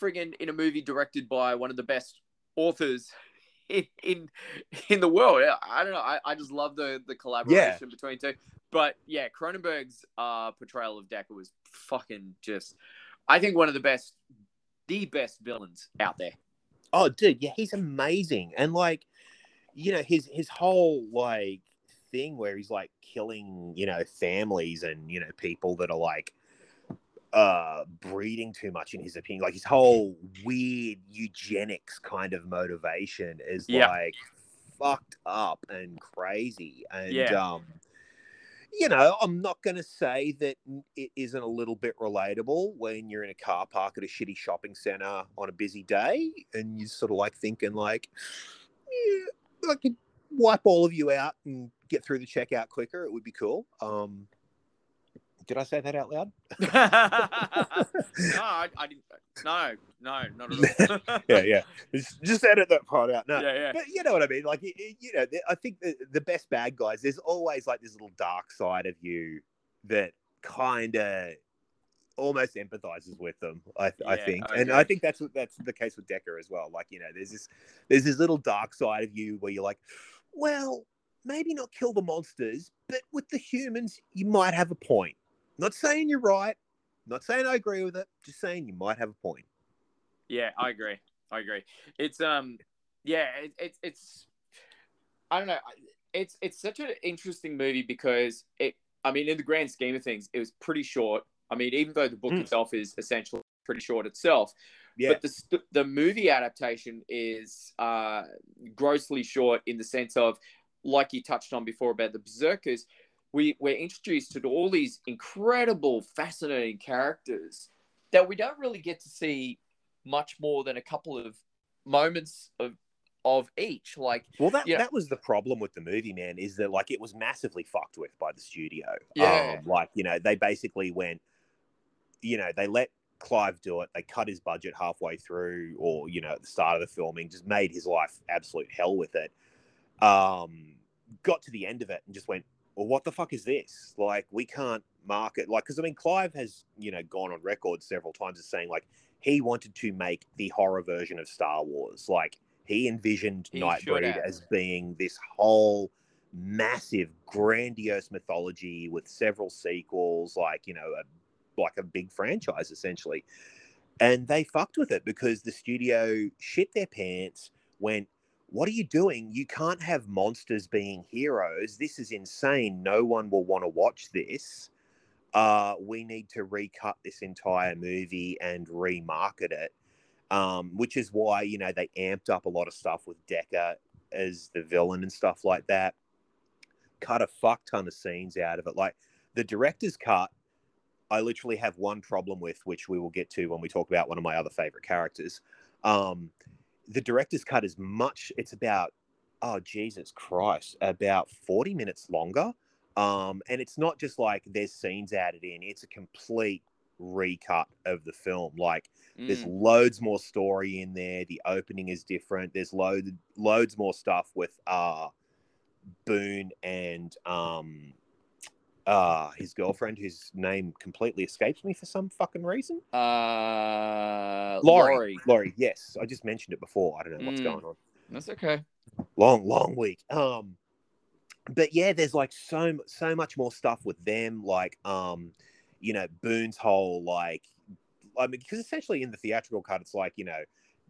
friggin' in a movie directed by one of the best authors in in, in the world. I don't know. I, I just love the the collaboration between two. But yeah, Cronenberg's uh, portrayal of Decker was fucking just. I think one of the best, the best villains out there. Oh, dude, yeah, he's amazing, and like, you know, his his whole like thing where he's like killing, you know, families and you know people that are like uh breeding too much in his opinion like his whole weird eugenics kind of motivation is Yeah. like fucked up and crazy and Yeah. um you know i'm not going to say that it isn't a little bit relatable when you're in a car park at a shitty shopping center on a busy day and you're sort of like thinking like yeah, i could wipe all of you out and get through the checkout quicker it would be cool um did i say that out loud no, I, I didn't. No, no, not at all. yeah yeah just, just edit that part out no yeah, yeah. but you know what I mean. Like, you know, I think the, the best bad guys. There's always like this little dark side of you that kind of almost empathizes with them. I, I think, I and. I think that's what that's the case with Decker as well. Like, you know, there's this there's this little dark side of you where you're like, well, maybe not kill the monsters, but with the humans, you might have a point. Not saying you're right. Not saying I agree with it. Just saying you might have a point. Yeah, I agree. I agree. It's um, yeah, it, it's it's. I don't know. It's it's such an interesting movie because it. I mean, in the grand scheme of things, it was pretty short. I mean, even though the book Mm. itself is essentially pretty short itself, Yeah. but the the movie adaptation is uh, grossly short in the sense of, like you touched on before about the berserkers, we we're introduced to all these incredible, fascinating characters that we don't really get to see much more than a couple of moments of of each. Like, Well, that Yeah. that was the problem with the movie, man. Is that like it was massively fucked with by the studio. Yeah. Um, like you know, they basically went, you know, they let Clive do it. They cut his budget halfway through, or you know, at the start of the filming, just made his life absolute hell with it. Um, got to the end of it and just went, well, what the fuck is this? Like, we can't market like because I mean, Clive has you know gone on record several times as saying like he wanted to make the horror version of Star Wars. Like he envisioned He Nightbreed have. as being this whole massive, grandiose mythology with several sequels, like you know, a, like a big franchise essentially. And they fucked with it because the studio shit their pants. Went, what are you doing? You can't have monsters being heroes. This is insane. No one will want to watch this. Uh, we need to recut this entire movie and remarket it um, which is why you know they amped up a lot of stuff with Decker as the villain and stuff like that. Cut a fuck ton of scenes out of it. Like the director's cut, I literally have one problem with, which we will get to when we talk about one of my other favorite characters. Um, the director's cut is much. It's about oh Jesus Christ, about forty minutes longer. Um, and it's not just like there's scenes added in; it's a complete recut of the film. Like there's mm, loads more story in there. The opening is different. There's load, loads more stuff with uh, Boone and um, uh his girlfriend, whose name completely escapes me for some fucking reason. Uh, Laurie. Laurie. Laurie, yes, I just mentioned it before. I don't know what's Mm. going on. That's okay. long long week um but yeah there's like so so much more stuff with them like um you know boone's whole like i mean because essentially in the theatrical cut it's like you know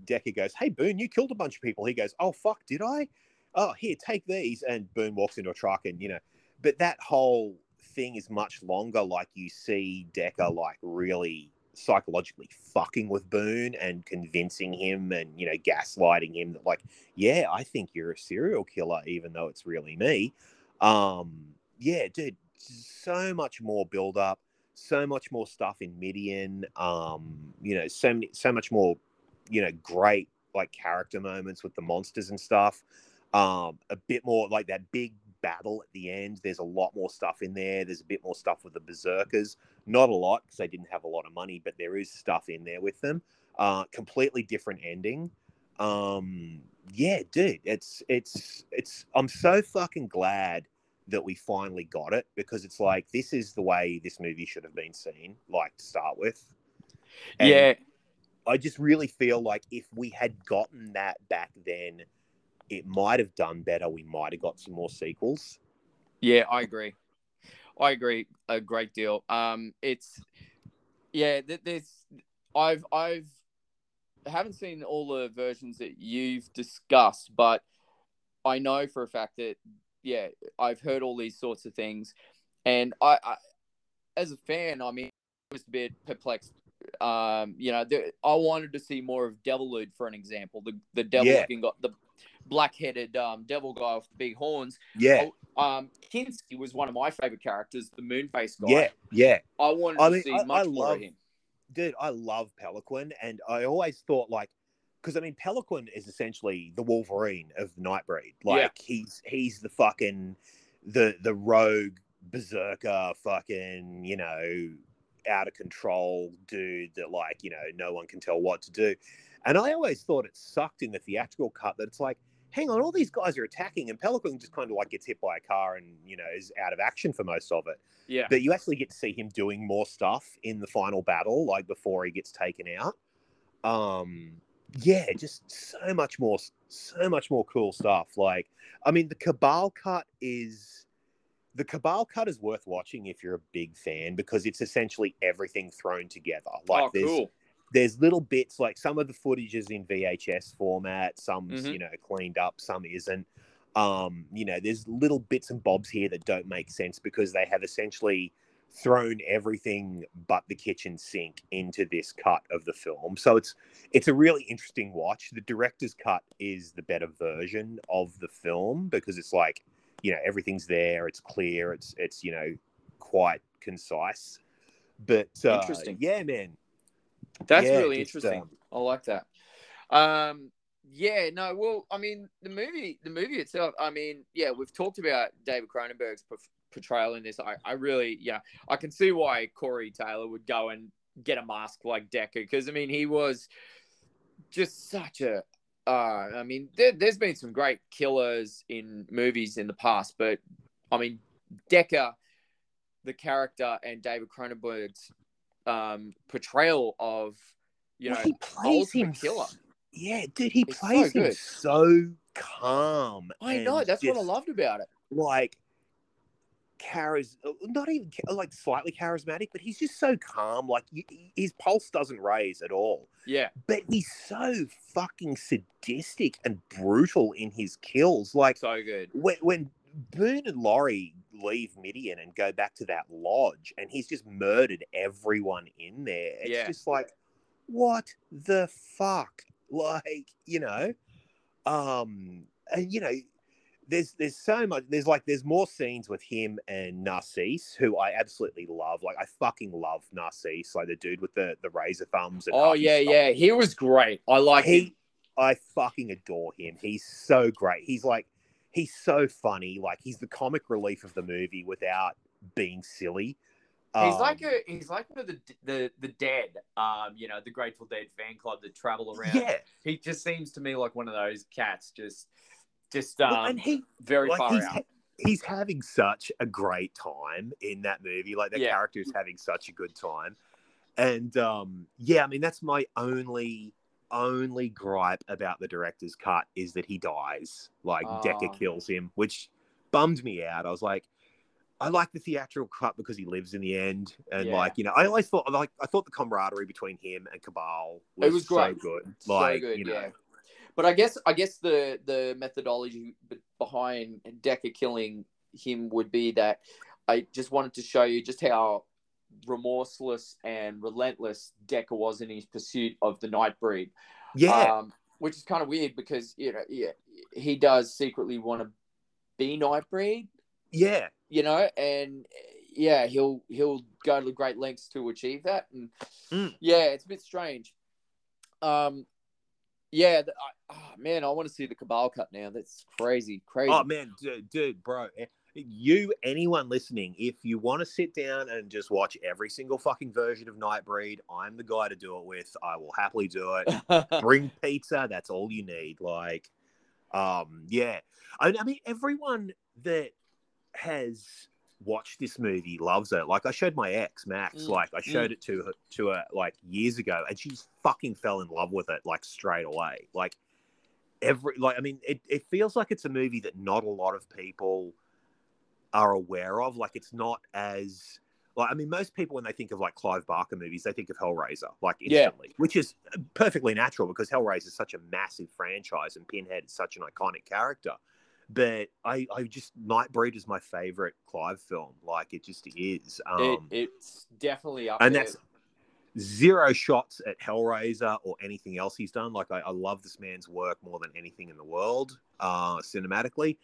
decker goes hey boone you killed a bunch of people he goes oh fuck did i oh here take these and boone walks into a truck and you know but that whole thing is much longer like you see decker like really psychologically fucking with boone and convincing him and you know gaslighting him that like yeah, I think you're a serial killer, even though it's really me. Um, yeah, dude, so much more build up, so much more stuff in Midian. Um, you know, so many, so much more, you know, great like character moments with the monsters and stuff. Um, a bit more like that big battle at the end. There's a lot more stuff in there. There's a bit more stuff with the berserkers. Not a lot because they didn't have a lot of money, but there is stuff in there with them. Uh, completely different ending um yeah dude it's it's it's i'm so fucking glad that we finally got it because it's like this is the way this movie should have been seen like to start with And yeah, i just really feel like if we had gotten that back then it might have done better we might have got some more sequels yeah, I agree. I agree a great deal. Um, it's yeah, th- there's I've I've haven't seen all the versions that you've discussed, but I know for a fact that yeah, I've heard all these sorts of things, and I, I as a fan, I mean, I was a bit perplexed. Um, you know, there, I wanted to see more of Devilude, for an example, the the devil Yeah. looking got the black-headed um, devil guy with the big horns. yeah Um, Kinski was one of my favorite characters, the Moonface guy. yeah yeah I wanted I to mean, see I- much I more love- of him. dude, I love Peloquin, and I always thought like, because I mean, Peloquin is essentially the Wolverine of the Nightbreed. Like he's he's the fucking the the rogue berserker, fucking you know, out of control dude that like you know no one can tell what to do. And I always thought it sucked in the theatrical cut that it's like, hang on, all these guys are attacking, and Peloquin just kind of like gets hit by a car and you know is out of action for most of it. Yeah, but you actually get to see him doing more stuff in the final battle like before he gets taken out. Um yeah just so much more so much more cool stuff. Like i mean the cabal cut is the cabal cut is worth watching if you're a big fan because it's essentially everything thrown together. Like oh, there's cool. There's little bits like some of the footage is in VHS format, some's Mhm. you know cleaned up, some isn't. Um, you know, there's little bits and bobs here that don't make sense because they have essentially thrown everything but the kitchen sink into this cut of the film. So it's it's a really interesting watch. The director's cut is the better version of the film because it's like, you know, everything's there, it's clear, it's it's you know, quite concise. But uh, Interesting. yeah, man, That's yeah, really interesting. um, I like that. Um, yeah, no, well, I mean, the movie, the movie itself. I mean, yeah, we've talked about David Cronenberg's portrayal in this. I, I really, yeah, I can see why Corey Taylor would go and get a mask like Decker because I mean, he was just such a. Uh, I mean, there, there's been some great killers in movies in the past, but I mean, Decker, the character, and David Cronenberg's um, portrayal of you know Well, he plays him killer. Yeah, dude, he It's so plays him so calm. I know that's what I loved about it. Like, charis, not even like slightly charismatic, but he's just so calm. Like, his pulse doesn't raise at all. Yeah, But he's so fucking sadistic and brutal in his kills. Like, so good. when, when Boone and Laurie leave Midian and go back to that lodge, and he's just murdered everyone in there. It's Yeah. just like, what the fuck? Like, you know, um, and you know, there's there's so much. There's like there's more scenes with him and Narcisse, who I absolutely love. Like, I fucking love Narcisse, like the dude with the the razor thumbs. And Oh yeah, skull. yeah, he was great. I like him. he I fucking adore him. He's so great. He's like he's so funny. Like he's the comic relief of the movie without being silly. He's Um, like a he's like one of the the the dead, um, you know, the Grateful Dead fan club that travel around. yeah, He just seems to me like one of those cats, just just Well, um, and he very like far he's out. he's having such a great time in that movie. Like the Yeah. character is having such a good time. And um, yeah, I mean that's my only only gripe about the director's cut is that he dies. Like Decker Ah. kills him, which bummed me out. I was like, I like the theatrical cut because he lives in the end, and Yeah. like you know, I always thought like I thought the camaraderie between him and Cabal was, It was so great. good. So Like good, you know, yeah. But I guess I guess the the methodology behind Decker killing him would be that I just wanted to show you just how remorseless and relentless Decker was in his pursuit of the Nightbreed. yeah, Um, which is kind of weird because you know yeah, he does secretly want to be Nightbreed, yeah, you know, and yeah, he'll he'll go to great lengths to achieve that, and Mm. yeah, it's a bit strange. Um, yeah, the, I, oh, man, I want to see the Cabal cut now. That's crazy, crazy. Oh man, dude, dude, bro, eh, you, anyone listening, if you want to sit down and just watch every single fucking version of Nightbreed, I'm the guy to do it with. I will happily do it. Bring pizza. That's all you need. Like, um, yeah. I, I mean, everyone that has watched this movie loves it. Like, I showed my ex Max. Mm, Like, I showed it to her to her like years ago, and she fucking fell in love with it like straight away. Like every like, I mean, it it feels like it's a movie that not a lot of people are aware of. Like, it's not as like I mean, most people when they think of like Clive Barker movies, they think of Hellraiser, like Yeah. instantly, which is perfectly natural because Hellraiser is such a massive franchise and Pinhead is such an iconic character. But I, I just Nightbreed is my favorite Clive film. Like it just is. it, Um, it's definitely up and there. that's zero shots at Hellraiser or anything else he's done. Like I, I love this man's work more than anything in the world, uh, cinematically.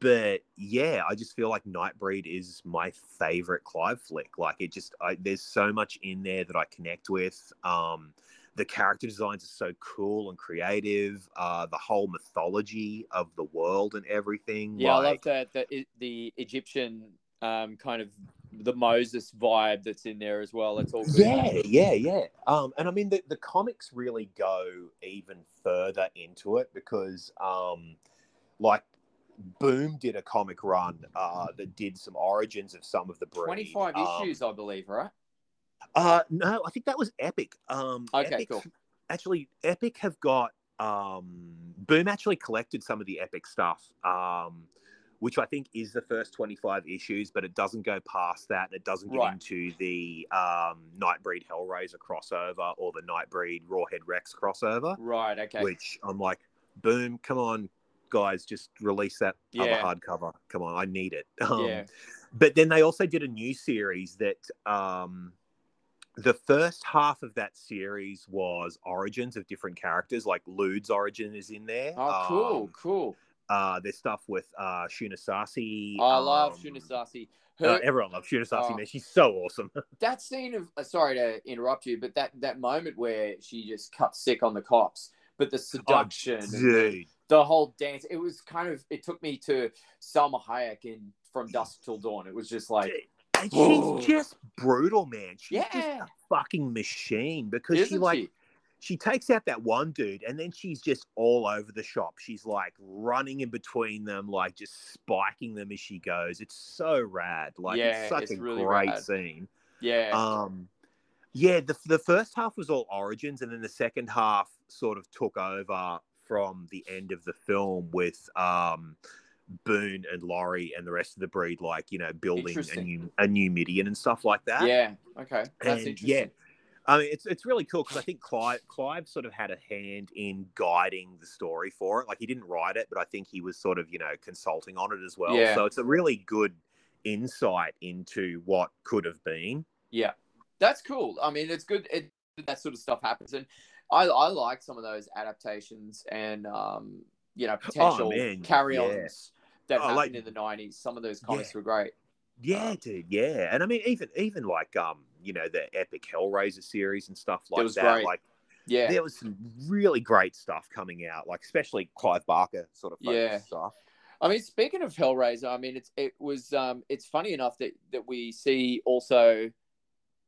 But yeah, I just feel like Nightbreed is my favorite Clive flick. Like it just, I, there's so much in there that I connect with. Um, the character designs are so cool and creative. Uh, the whole mythology of the world and everything. Yeah, I love like, that the the Egyptian um kind of the Moses vibe that's in there as well. It's all good. Yeah, yeah, yeah. Um, and I mean the, the comics really go even further into it because um like Boom did a comic run uh that did some origins of some of the breed. Twenty five Um, issues, I believe, right? Uh no, I think that was Epic. Um Okay, Epic- cool. Actually Epic have got um Boom actually collected some of the Epic stuff. Um which I think is the first 25 issues, but it doesn't go past that. It doesn't get Right. into the um, Nightbreed Hellraiser crossover or the Nightbreed Rawhead Rex crossover, Right. Okay. which I'm like, boom, come on, guys, just release that other hardcover. Come on, I need it. Um, yeah. But then they also did a new series that um, the first half of that series was origins of different characters, like Lude's origin is in there. Oh, cool, Um, cool. Uh, there's stuff with uh, Shuna Sassi. I love um, Shuna Sassi. uh, everyone loves Shuna Sassi, Oh. man. She's so awesome. that scene of uh, sorry to interrupt you, but that that moment where she just cuts sick on the cops, but the seduction, and the, Oh, the whole dance, it was kind of it took me to Salma Hayek in From Dusk Till Dawn. It was just like, And Whoa. she's just brutal, man. She's just yeah, a fucking machine because she isn't like she? She takes out that one dude and then she's just all over the shop. She's like running in between them, like just spiking them as she goes. It's so rad. Like Yeah, it's such it's a really great rad. scene. Yeah, Um yeah, the the first half was all origins and then the second half sort of took over from the end of the film with um Boone and Laurie and the rest of the breed like, you know, building a new a new Midian and stuff like that. yeah. Okay, that's And, interesting. yeah, I mean, it's it's really cool because I think Clive Clive sort of had a hand in guiding the story for it. Like he didn't write it, but I think he was sort of you know consulting on it as well. Yeah. So it's a really good insight into what could have been. Yeah, that's cool. I mean, it's good. It, that sort of stuff happens, and I, I like some of those adaptations and um, you know potential Oh, carry-ons that Oh, happened like- in the '90s. Some of those comics Yeah. were great. Yeah, Um, dude. Yeah, and I mean, even even like um, you know, the epic Hellraiser series and stuff like that. great. Like Yeah, there was some really great stuff coming out. Like especially Clive Barker sort of Yeah. stuff. I mean, speaking of Hellraiser, I mean, it's it was um, it's funny enough that that we see also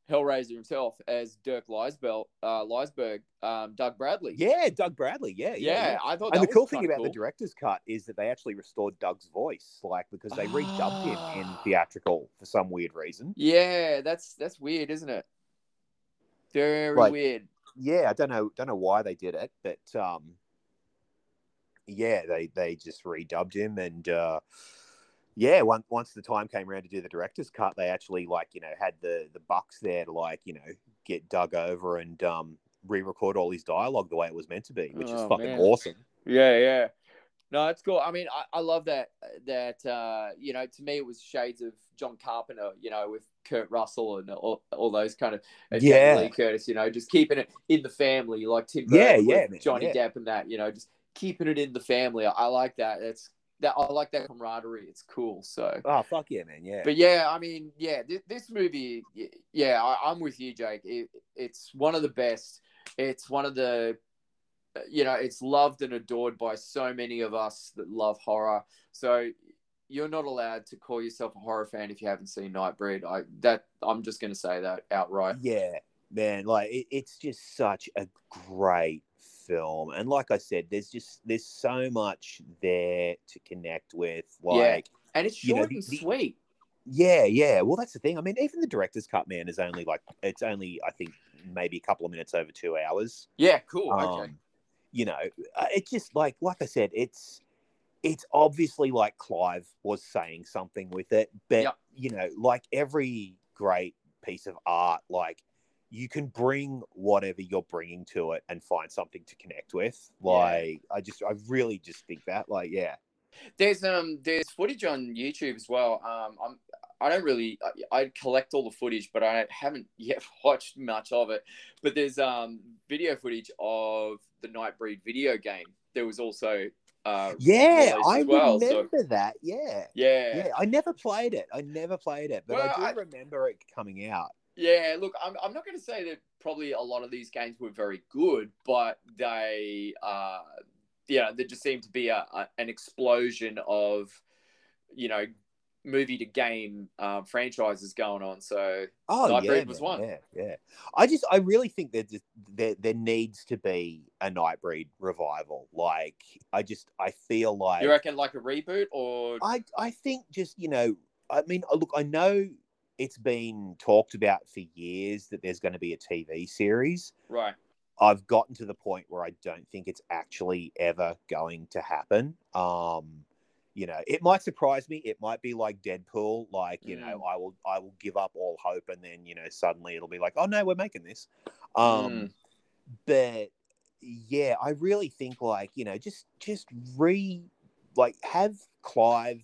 Hellraiser himself as Dirk Leisberg, uh, Leisberg um, Doug Bradley. Yeah, Doug Bradley. Yeah, yeah, yeah. yeah. I thought. And the cool thing about the director's cut is that they actually restored Doug's voice, like because they redubbed him in Ah. theatrical for some weird reason. Yeah, that's that's weird, isn't it? Very Like- weird. Yeah, I don't know, don't know why they did it, but um, yeah, they they just redubbed him, and uh, yeah, once once the time came around to do the director's cut, they actually like you know had the the bucks there to like you know get Doug over and um re-record all his dialogue the way it was meant to be, which is Oh, fucking man. awesome. Yeah, yeah. No, it's cool. I mean, I, I love that. That uh, you know, to me, it was shades of John Carpenter. You know, with Kurt Russell and all, all those kind of and Yeah. Lee Curtis. You know, just keeping it in the family, like Tim Yeah, Burton yeah, man, Johnny yeah. Depp and that. You know, just keeping it in the family. I, I like that. That's that. I like that camaraderie. It's cool. So. Oh fuck yeah, man, yeah. But yeah, I mean, yeah, this, this movie, yeah, I, I'm with you, Jake. It, it's one of the best. It's one of the, uh, you know, it's loved and adored by so many of us that love horror. So you're not allowed to call yourself a horror fan if you haven't seen Nightbreed. I that I'm just going to say that outright. Yeah, man, like it, it's just such a great film, and like I said, there's just there's so much there to connect with. Yeah. Like, And it's You know, short the- and the- sweet. yeah, yeah. Well, that's the thing. I mean, even the director's cut, man, is only like it's only I think maybe a couple of minutes over two hours. Yeah, cool. okay. Um, you know, uh, it's just like like I said, it's it's obviously like Clive was saying something with it, but Yep. you know, like every great piece of art, like you can bring whatever you're bringing to it and find something to connect with. Yeah. Like I just, I really just think that, like, yeah, There's um there's footage on YouTube as well. Um, I'm I don't really I, I collect all the footage, but I haven't yet watched much of it. But there's um video footage of the Nightbreed video game. There was also uh yeah, I well, so- remember that. Yeah. yeah yeah, I never played it. I never played it, but Well, I do I- remember it coming out. Yeah, look, I'm, I'm not going to say that probably a lot of these games were very good, but they, uh, yeah, there just seemed to be a, a, an explosion of, you know, movie to game uh, franchises going on. So, Oh Nightbreed yeah, was man, one. Yeah, yeah. I just, I really think that there there needs to be a Nightbreed revival. Like, I just, I feel like you reckon like a reboot or? I, I think just you know, I mean, look, I know it's been talked about for years that there's going to be a TV series. Right. I've gotten to the point where I don't think it's actually ever going to happen. Um, you know, it might surprise me. It might be like Deadpool, like you know, I will I will give up all hope, and then you know, suddenly it'll be like, oh no, we're making this. Um, Mm. but yeah, I really think like you know, just just re like have Clive.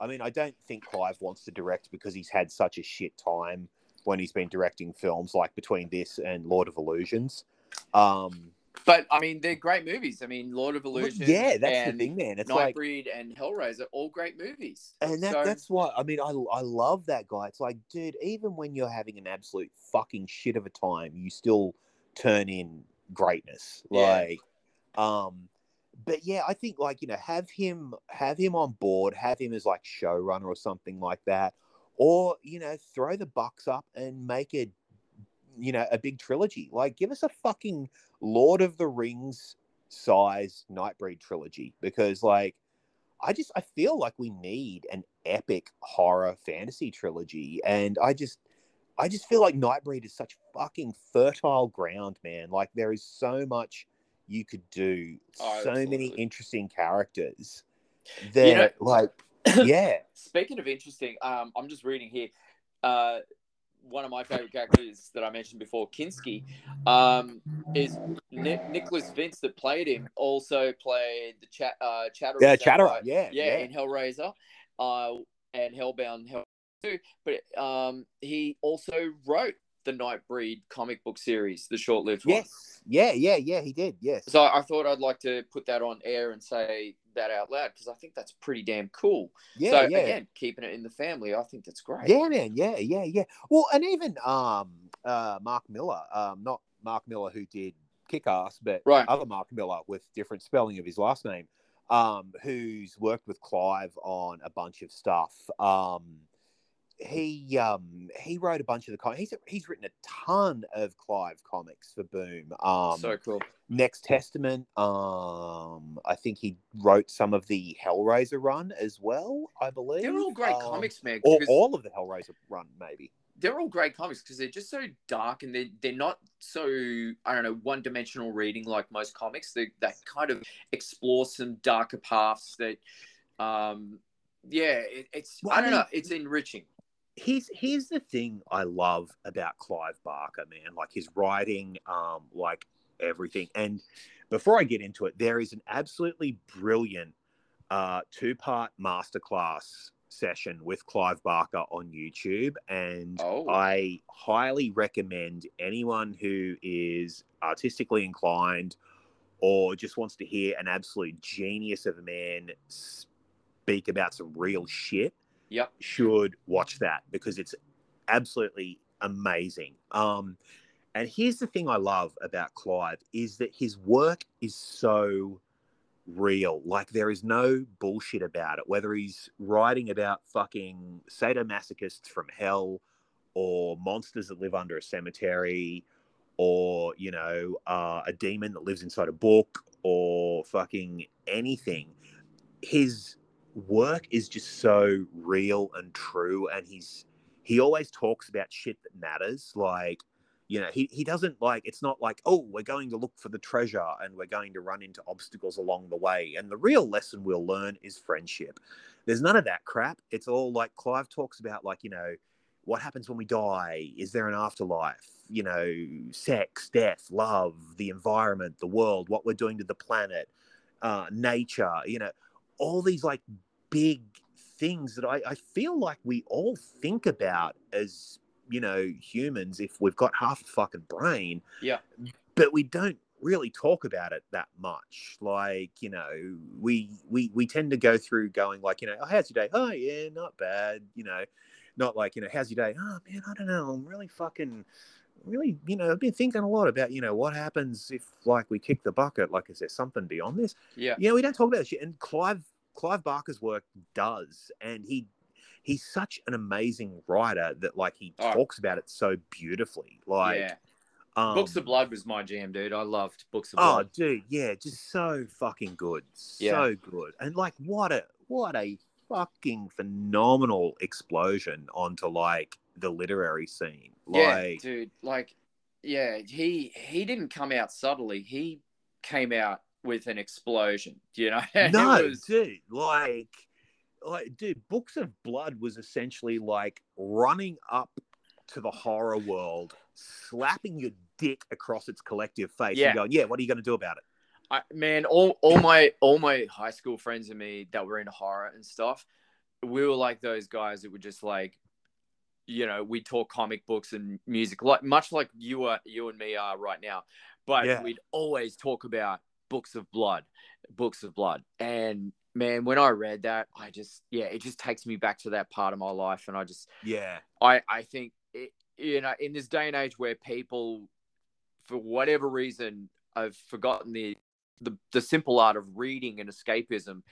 I mean, I don't think Clive wants to direct because he's had such a shit time when he's been directing films like between this and Lord of Illusions. Um, But I mean, they're great movies. I mean, Lord of well, Illusion. yeah, that's and the thing, man. It's like, Nightbreed and Hellraiser, all great movies. and that, So- that's why I mean, I I love that guy. It's like, dude, even when you're having an absolute fucking shit of a time, you still turn in greatness. Yeah. Like, um, but yeah, I think like you know, have him have him on board, have him as like showrunner or something like that, or you know, throw the bucks up and make it, you know, a big trilogy. Like, give us a fucking Lord of the Rings size Nightbreed trilogy because like. I just I feel like we need an epic horror fantasy trilogy, and I just I just feel like Nightbreed is such fucking fertile ground, man. Like there is so much you could do, Oh, so many interesting characters that You know- like yeah, Speaking of interesting, um, I'm just reading here. Uh, one of my favorite characters that I mentioned before, Kinski, um, is Ni- Nicholas Vince that played him. Also played the chat uh, Chatterer. yeah, Chatterer, yeah, yeah, yeah, in Hellraiser, uh, and Hellbound Hell too. But um, he also wrote the Nightbreed comic book series, the short-lived one. yes, yeah, yeah, yeah. He did, yes. So I thought I'd like to put that on air and say that out loud because I think that's pretty damn cool. yeah, so yeah. again, keeping it in the family, I think that's great. Yeah, man. Yeah, yeah, yeah. Well, and even um, uh, Mark Miller, um, not Mark Millar who did Kick Ass, but Right. other Mark Miller with different spelling of his last name, um, who's worked with Clive on a bunch of stuff. Um, he um he wrote a bunch of the comics. He's he's written a ton of Clive comics for Boom. Um, so cool. Next Testament. Um, I think he wrote some of the Hellraiser run as well. I believe They're all great Um, comics, man. Or all of the Hellraiser run, maybe. they're all great comics because they're just so dark and they're, they're not so I don't know one dimensional reading like most comics. They they kind of explore some darker paths that, um, yeah, it, it's Well, I I don't mean- know. It's enriching. Here's here's the thing I love about Clive Barker, man. Like his writing, um, like everything. And before I get into it, there is an absolutely brilliant uh, two part masterclass session with Clive Barker on YouTube, and Oh. I highly recommend anyone who is artistically inclined or just wants to hear an absolute genius of a man speak about some real shit Yep. should watch that because it's absolutely amazing. Um, and here's the thing I love about Clive is that his work is so real. Like there is no bullshit about it. Whether he's writing about fucking sadomasochists from hell, or monsters that live under a cemetery, or you know uh, a demon that lives inside a book, or fucking anything. His work is just so real and true and he's he always talks about shit that matters like you know he, he doesn't like it's not like oh we're going to look for the treasure and we're going to run into obstacles along the way. And the real lesson we'll learn is friendship. There's none of that crap. It's all like clive talks about like you know what happens when we die? Is there an afterlife? You know sex death love the environment the world what we're doing to the planet uh, nature you know all these like big things that I, I feel like we all think about as you know humans if we've got half a fucking brain. Yeah. but we don't really talk about it that much. Like you know we we we tend to go through going like you know oh how's your day? Oh yeah not bad you know? Not like you know how's your day? Oh man i don't know. I'm really fucking really you know i've been thinking a lot about you know what happens if like we kick the bucket like is there something beyond this Yeah. yeah, we don't talk about shit. And Clive Clive Barker's work does, and he he's such an amazing writer that like he Oh. talks about it so beautifully. Like, yeah. um, Books of Blood was my jam, dude. I loved Books of Oh, Blood. Oh, dude, yeah, just so fucking good, Yeah. so good, and like what a what a fucking phenomenal explosion onto like the literary scene. yeah, Like, dude. Like, yeah, he he didn't come out subtly. He came out with an explosion. You know, no, was- dude, like, like, dude, Books of Blood was essentially like running up to the horror world, slapping your dick across its collective face, Yeah. and going, "Yeah, what are you going to do about it?" I, man, all all my all my high school friends and me that were into horror and stuff, we were like those guys that were just like, you know, we talk comic books and music, like much like you are, you and me are right now. But Yeah. we'd always talk about books of blood, books of blood, and man, when I read that, I just yeah, it just takes me back to that part of my life, and I just Yeah, I I think it, you know in this day and age where people, for whatever reason, have forgotten the the the simple art of reading and escapism,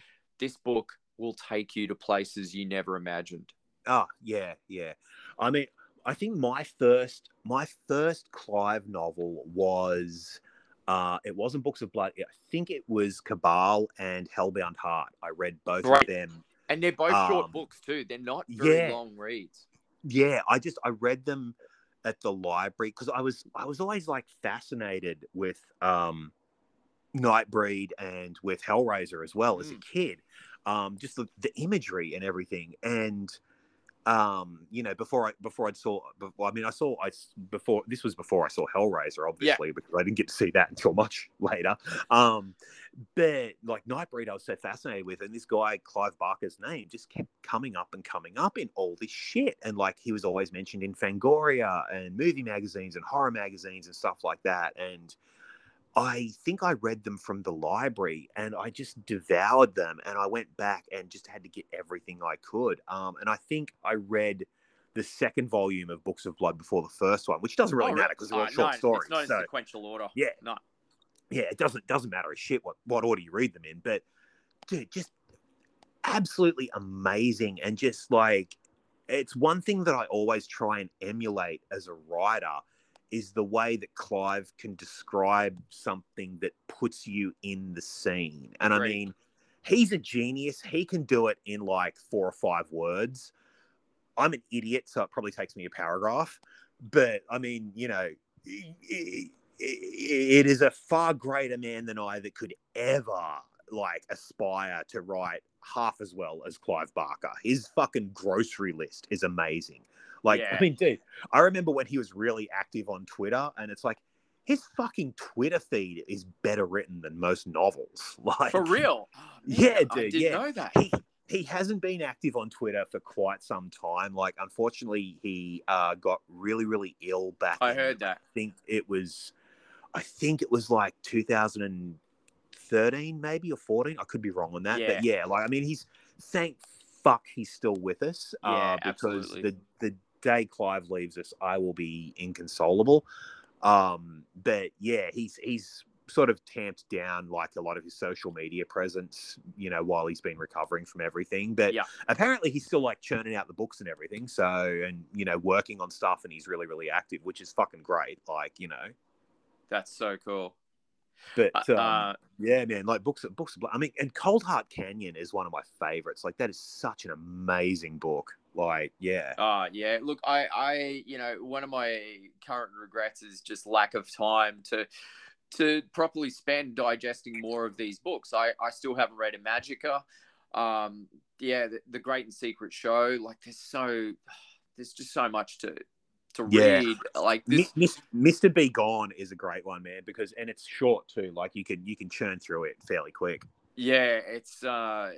this book will take you to places you never imagined. Oh yeah, yeah. I mean, I think my first my first Clive novel was. Uh, it wasn't Books of Blood. I think it was Cabal and Hellbound Heart. I read both of them And they're both Um, short books too. They're not very yeah. long reads. yeah i just i read them at the library because i was i was always like fascinated with um nightbreed and with hellraiser as well as a Mm. kid um just the, the imagery and everything and um you know before i before i saw before, i mean i saw i before this was before i saw hellraiser obviously because i didn't get to see that until much later. Um but like nightbreed i was so fascinated with and this guy clive barker's name just kept coming up and coming up in all this shit. And like he was always mentioned in fangoria and movie magazines and horror magazines and stuff like that. And I think I read them from the library and I just devoured them and I went back and just had to get everything I could. Um, and I think I read the second volume of Books of Blood before the first one, which doesn't really Oh, matter because they're all uh, short no, stories. It's not in sequential order. Yeah. No. yeah, it doesn't doesn't matter a shit what what order you read them in, but dude, just absolutely amazing and just like it's one thing that I always try and emulate as a writer is the way that Clive can describe something that puts you in the scene. And I mean, he's a genius. He can do it in like four or five words. I'm an idiot, so it probably takes me a paragraph. But I mean, you know, it, it is a far greater man than I that could ever like aspire to write half as well as Clive Barker. His fucking grocery list is amazing. Like, Yeah. I mean, dude, I remember when he was really active on Twitter, and it's like his fucking Twitter feed is better written than most novels. Like, For real? Oh, man, Yeah, I dude, didn't yeah. know that. he he hasn't been active on Twitter for quite some time. Like, unfortunately, he uh, got really, really ill back. I heard that. I think it was, I think it was like 2013, maybe or 14. I could be wrong on that, Yeah. but yeah, like I mean, he's thank fuck he's still with us. Yeah, uh, because absolutely. the the day Clive leaves us, I will be inconsolable. Um, but yeah, he's he's sort of tamped down like a lot of his social media presence, you know, while he's been recovering from everything. But Yeah. apparently he's still like churning out the books and everything. So and you know, working on stuff and he's really, really active, which is fucking great. Like, you know. That's so cool. But Uh, um, uh, yeah, man, like books books I mean, and Coldheart Canyon is one of my favorites. Like that is such an amazing book. Like, yeah. Uh, yeah. Look, I, I, you know, one of my current regrets is just lack of time to, to properly spend digesting more of these books. I, I still haven't read Imajica. Um, yeah, the, the Great and Secret Show. Like, there's so, there's just so much to, to Yeah. read. Like this. Mis- Mister B. Gone is a great one, man, because and it's short too. Like you can you can churn through it fairly quick. Yeah, it's uh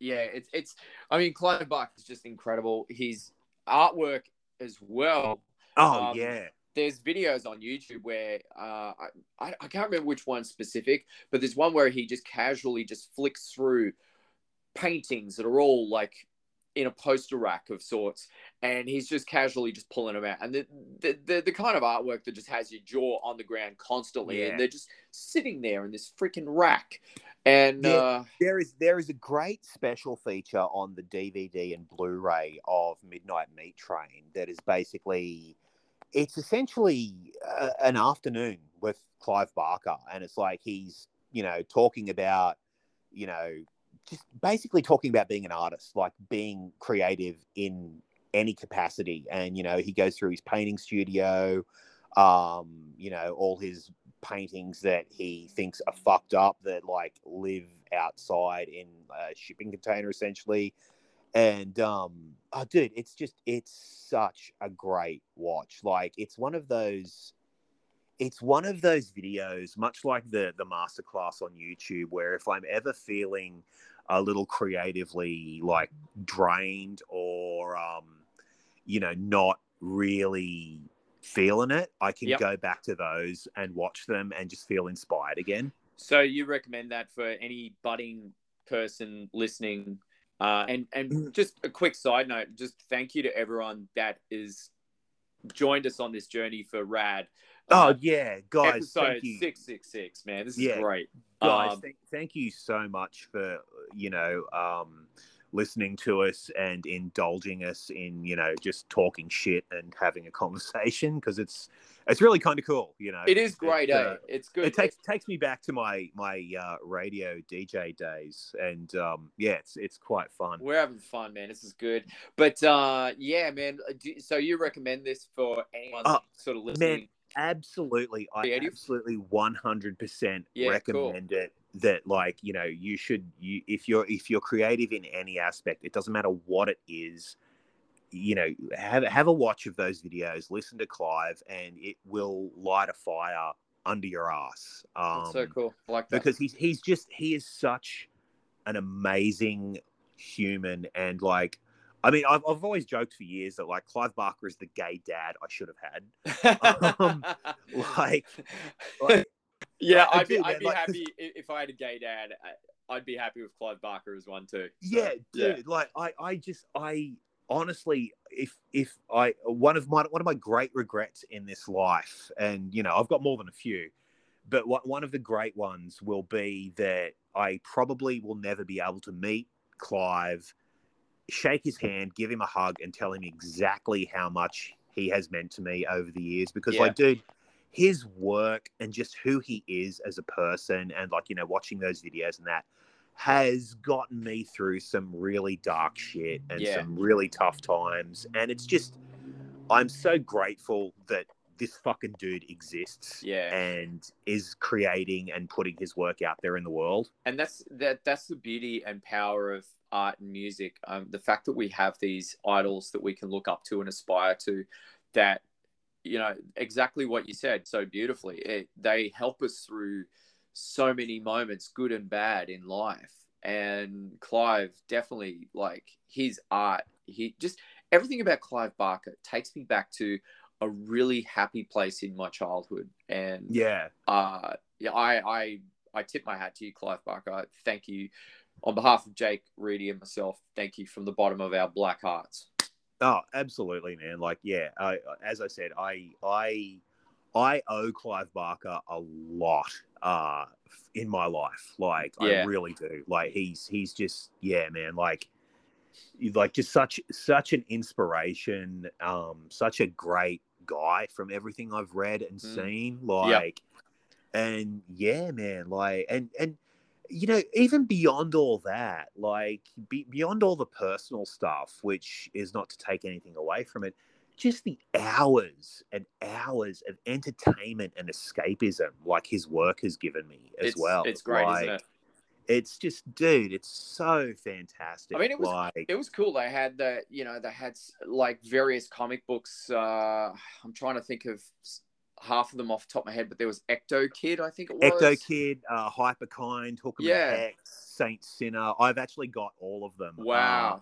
yeah, it's it's I mean Clive Barker is just incredible. His artwork as well. Oh Um, yeah. There's videos on YouTube where uh I, I I can't remember which one specific, but there's one where he just casually just flicks through paintings that are all like in a poster rack of sorts and he's just casually just pulling them out and the the, the, the kind of artwork that just has your jaw on the ground constantly Yeah. and they're just sitting there in this freaking rack and Yeah. uh There is there is a great special feature on the DVD and Blu-ray of Midnight Meat Train that is basically it's essentially uh, an afternoon with Clive Barker and it's like he's you know talking about you know just basically talking about being an artist like being creative in any capacity. And you know he goes through his painting studio um you know all his paintings that he thinks are fucked up that like live outside in a shipping container essentially. And um oh dude it's just it's such a great watch. Like it's one of those it's one of those videos much like the the masterclass on youtube where if i'm ever feeling a little creatively like drained or um you know not really feeling it i can Yep. go back to those and watch them and just feel inspired again So you recommend that for any budding person listening? Uh, and Mm. and just a quick side note, just thank you to everyone that is joined us on this journey for Rad. Oh Uh, yeah guys episode six six six. Man, this is Yeah. great. guys Um, thank, thank you so much for you know um listening to us and indulging us in you know just talking shit and having a conversation because it's it's really kind of cool you know it is great, It's, eh? uh, It's good. it takes takes me back to my my uh, radio DJ days, and um, yeah, it's it's quite fun. We're having fun, man. This is good. But uh, yeah, man. do- So you recommend this for anyone Oh, sort of listening? Absolutely, I Creative? absolutely one hundred percent Yeah, cool. recommend it. That like you know you should you if you're if you're creative in any aspect, it doesn't matter what it is. You know, have have a watch of those videos, listen to Clive, and it will light a fire under your ass. Um, so cool. I like that. because he's he's just he is such an amazing human and like I mean I've I've always joked for years that like Clive Barker is the gay dad I should have had. um, like- like- yeah, I'd be, I'd be like, happy if I had a gay dad. I'd be happy with Clive Barker as one too. So, yeah dude yeah. like I I just I honestly if if I one of my one of my great regrets in this life and you know I've got more than a few but what one of the great ones will be that I probably will never be able to meet Clive shake his hand, give him a hug, and tell him exactly how much he has meant to me over the years. Because, Yeah. like, dude, his work and just who he is as a person, and like, you know, watching those videos and that has gotten me through some really dark shit and Yeah. some really tough times. And it's just, I'm so grateful that this fucking dude exists Yeah. and is creating and putting his work out there in the world. and that's that that's the beauty and power of art and music um, the fact that we have these idols that we can look up to and aspire to that you know exactly what you said so beautifully it, they help us through so many moments good and bad in life and clive definitely like his art he just everything about clive barker takes me back to a really happy place in my childhood and Yeah. uh, yeah, I, I, I tip my hat to you, Clive Barker. Thank you on behalf of Jake, Reedy, and myself. Thank you from the bottom of our black hearts. Oh, absolutely, man. Like, yeah, I, as I said, I, I, I owe Clive Barker a lot uh, in my life. Like, Yeah. I really do. Like, he's, he's just, yeah, man. Like, like just such, such an inspiration. Um, such a great guy from everything I've read and Mm. seen. Like, and yeah, man. Like, and and you know, even beyond all that, like be, beyond all the personal stuff, which is not to take anything away from it, just the hours and hours of entertainment and escapism, like his work has given me as it's, well. It's great, like, isn't it? It's just, dude, it's so fantastic. I mean, it was- like, It was cool. They had the, you know, they had like various comic books. Uh, I'm trying to think of half of them off the top of my head, but there was Ectokid, I think it was. Ecto Kid, uh, Hyperkind, Hokum Yeah. Hex, Saint Sinner. I've actually got all of them. Wow. Uh,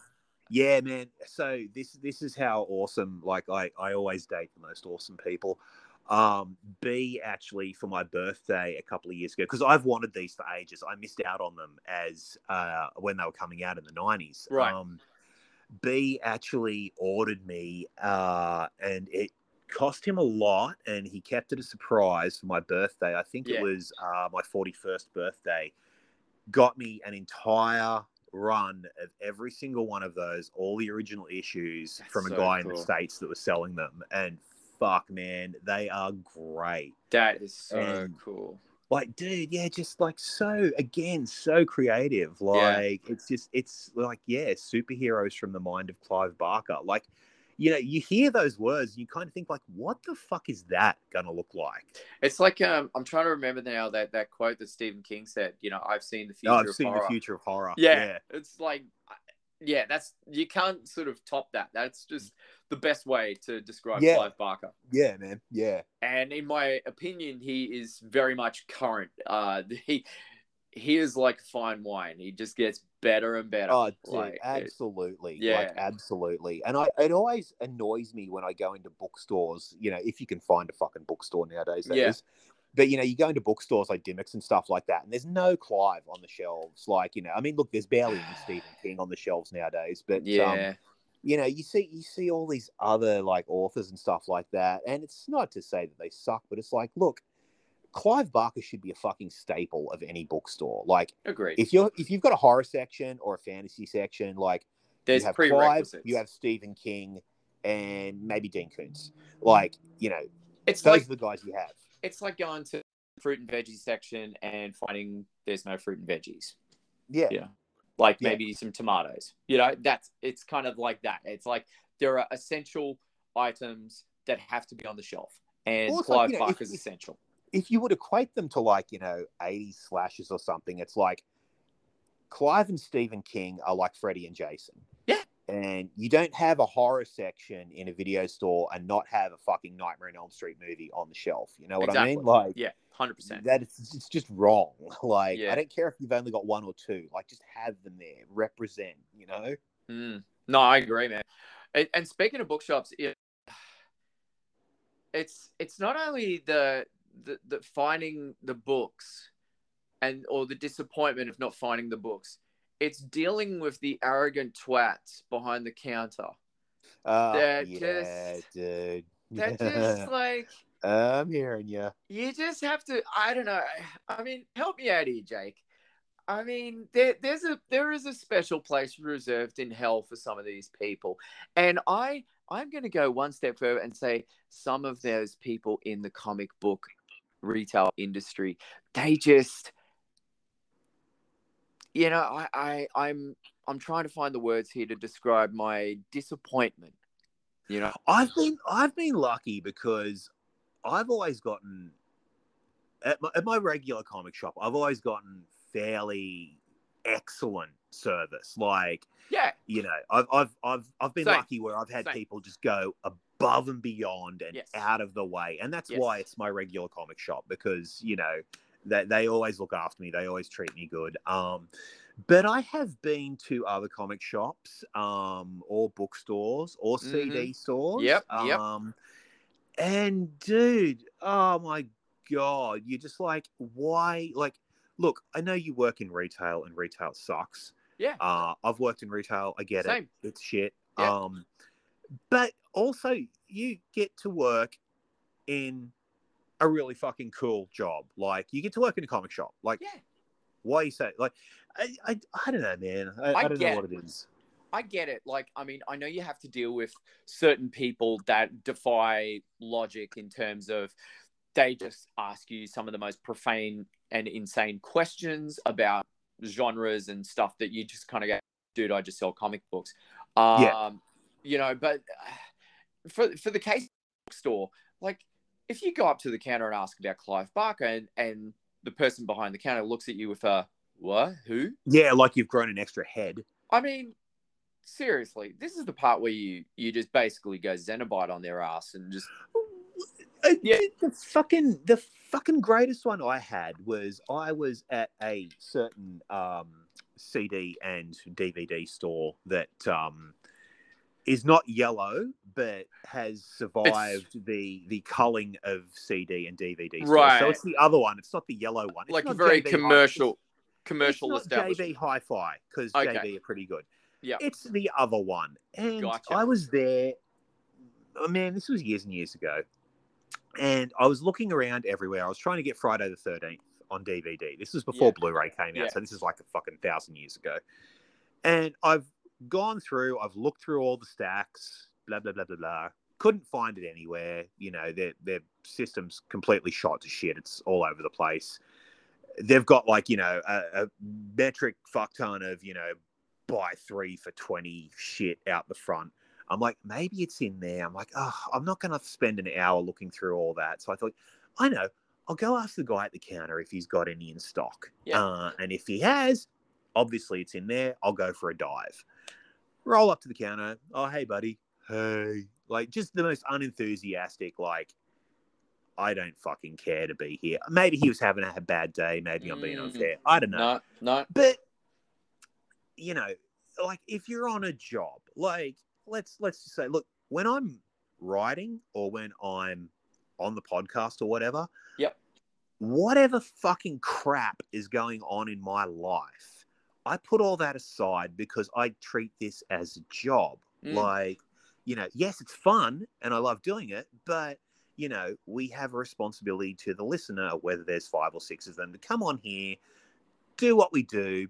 yeah, man. So this this is how awesome. Like I I always date the most awesome people. Um, B actually for my birthday a couple of years ago because I've wanted these for ages. I missed out on them as uh when they were coming out in the nineties. Right. Um, B actually ordered me, uh, and it cost him a lot, and he kept it a surprise for my birthday. I think Yeah. it was uh, my forty-first birthday. Got me an entire run of every single one of those, all the original issues That's from a so guy in the states that was selling them, and fuck, man, they are great. That is so And- cool. Like, dude, yeah, just like so again, so creative. Like, it's just, it's like, yeah, superheroes from the mind of Clive Barker. Like, you know, you hear those words, and you kind of think, like, what the fuck is that gonna look like? It's like um, I'm trying to remember now that that quote that Stephen King said. You know, I've seen the future Oh, I've of seen horror. the future of horror. Yeah, it's like, yeah, that's you can't sort of top that. That's just the best way to describe Yeah. Clive Barker. yeah, man, yeah. And in my opinion, he is very much current. Uh, he he is like fine wine. He just gets better and better. Oh, dude, Like, it- absolutely. yeah. Like, absolutely. And I, it always annoys me when I go into bookstores, you know, if you can find a fucking bookstore nowadays, that is. Yeah. But, you know, you go into bookstores like Dymocks and stuff like that, and there's no Clive on the shelves. Like, you know, I mean, look, there's barely any Stephen King on the shelves nowadays. But, um, yeah, you know, you see, you see all these other like authors and stuff like that. And it's not to say that they suck, but it's like, look, Clive Barker should be a fucking staple of any bookstore. Like, agreed. if you're if you've got a horror section or a fantasy section, like There's you have Clive, you have Stephen King, and maybe Dean Koontz. Like you know, it's those like are the guys you have. it's like going to fruit and veggie section and finding there's no fruit and veggies. Yeah, Yeah. Like Yeah. maybe some tomatoes. You know, that's it's kind of like that. It's like there are essential items that have to be on the shelf, and Well, it's like, Clive you know, Barker's if- essential. If you would equate them to like you know 80 slashes or something, it's like Clive and Stephen King are like Freddy and Jason. Yeah. And you don't have a horror section in a video store and not have a fucking Nightmare on Elm Street movie on the shelf. You know what I mean? Like, Yeah, hundred percent. that is it's just wrong. Like Yeah. I don't care if you've only got one or two. Like just have them there, represent. You know? Mm. No, I agree, man. And, and speaking of bookshops, it, it's it's not only the, the the finding the books and or the disappointment of not finding the books. It's dealing with the arrogant twats behind the counter. Uh, They're yeah, just- dude. They're just like I'm hearing you. you just have to. I don't know. I mean, help me out here, Jake. I mean, there, there's a there is a special place reserved in hell for some of these people, and I I'm going to go one step further and say some of those people in the comic book retail industry, they just, you know, I, I I'm I'm trying to find the words here to describe my disappointment. You know, I've been I've been lucky because I've always gotten at my, at my regular comic shop. I've always gotten fairly excellent service. Like yeah, you know, I've I've I've I've been Same. lucky where I've had Same. people just go above and beyond and Yes. out of the way, and that's Yes. why it's my regular comic shop because you know they they always look after me. They always treat me good. Um, but I have been to other comic shops, um, or bookstores, or CD stores. Mm-hmm. Yep, yep. Um, and dude, oh my god, you're just like, why? Like, look, I know you work in retail, and retail sucks. yeah, Uh, I've worked in retail. I get Same. it. It's shit. Yeah. Um, but also you get to work in a really fucking cool job. Like you get to work in a comic shop. Like yeah. why you say like I I, I don't know, man. I, I I, don't know what it is. I get it. Like, I mean, I know you have to deal with certain people that defy logic in terms of they just ask you some of the most profane and insane questions about genres and stuff that you just kind of go, dude, I just sell comic books. Um, Yeah. You know, but uh, for for the case store, like if you go up to the counter and ask about Clive Barker and, and the person behind the counter looks at you with a, what? Who? Yeah, like you've grown an extra head. I mean, seriously, this is the part where you you just basically go Cenobite on their ass and just Uh, Yeah. the, the fucking the fucking greatest one I had was I was at a certain um, CD and DVD store that um, is not yellow but has survived the the culling of CD and DVD. stores. Right. So it's the other one. It's not the yellow one. It's like very JB commercial it's- commercial it's not. JB Hi-Fi because Okay. JB are pretty good. Yeah. It's the other one. And Gotcha. I was there. Oh man, this was years and years ago. And I was looking around everywhere. I was trying to get Friday the Thirteenth on DVD. This was before Yeah. Blu-ray came out, Yeah. so this is like a fucking thousand years ago. And I've gone through. I've looked through all the stacks. Blah blah blah blah blah. Couldn't find it anywhere. You know, their their system's completely shot to shit. It's all over the place. They've got like you know a, a metric fuck ton of you know buy three for twenty shit out the front. I'm like, maybe it's in there. I'm like, oh, I'm not going to spend an hour looking through all that. So I thought, I know, I'll go ask the guy at the counter if he's got any in stock. Yeah. Uh, and if he has, obviously it's in there. I'll go for a dive. Roll up to the counter. Oh, hey, buddy. Hey. Like, just the most unenthusiastic, like, I don't fucking care to be here. Maybe he was having a bad day. Maybe I'm being Mm. unfair. I don't know No, no. but you know like if you're on a job like let's let's just say look when i'm writing or when i'm on the podcast or whatever Yep. whatever fucking crap is going on in my life i put all that aside because i treat this as a job Mm. like you know yes it's fun and i love doing it but you know we have a responsibility to the listener whether there's five or six of them to come on here do what we do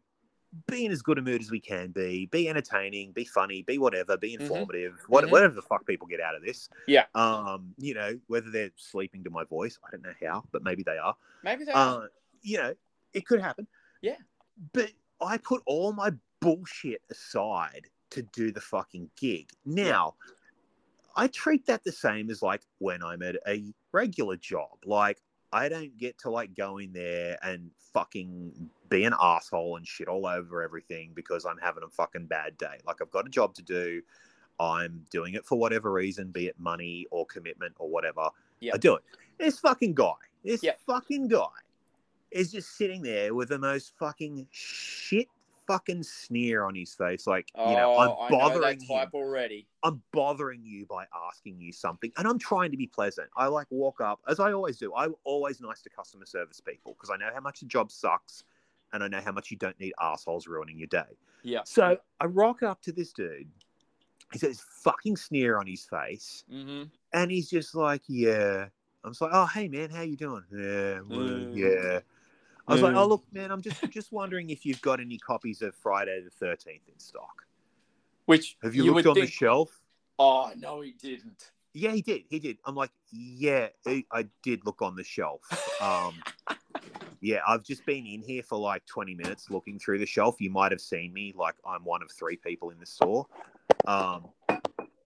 be in as good a mood as we can be be entertaining be funny be whatever be Mhm. informative what, Mhm. whatever the fuck people get out of this Yeah. um you know whether they're sleeping to my voice i don't know how but maybe they are Maybe they are. uh, you know, it could happen. Yeah. But I put all my bullshit aside to do the fucking gig. Now, I treat that the same as like when I'm at a regular job. Like, I don't get to like go in there and fucking be an asshole and shit all over everything because I'm having a fucking bad day. Like, I've got a job to do. I'm doing it for whatever reason, be it money or commitment or whatever. Yeah. I do it. This fucking guy, this Yeah. fucking guy is just sitting there with the most fucking shit fucking sneer on his face. Like, you know, Oh, I'm I know bothering that him. already. I'm bothering you by asking you something, and I'm trying to be pleasant. I like walk up as I always do. I'm always nice to customer service people because I know how much the job sucks, and I know how much you don't need assholes ruining your day. Yeah. So I rock up to this dude. He's got this fucking sneer on his face, Mm-hmm. and he's just like, "Yeah." I'm just like, "Oh, hey man, how you doing?" Yeah, well, Mm. yeah. I was like, Mm. "Oh look, man, I'm just just wondering if you've got any copies of Friday the Thirteenth in stock. Which Have you, would looked on think, the shelf?" Oh no, he didn't. Yeah, he did. He did. I'm like, "Yeah, I- I did look on the shelf." Um, yeah, I've just been in here for like 20 minutes looking through the shelf. You might have seen me. Like, I'm one of three people in the store. Um,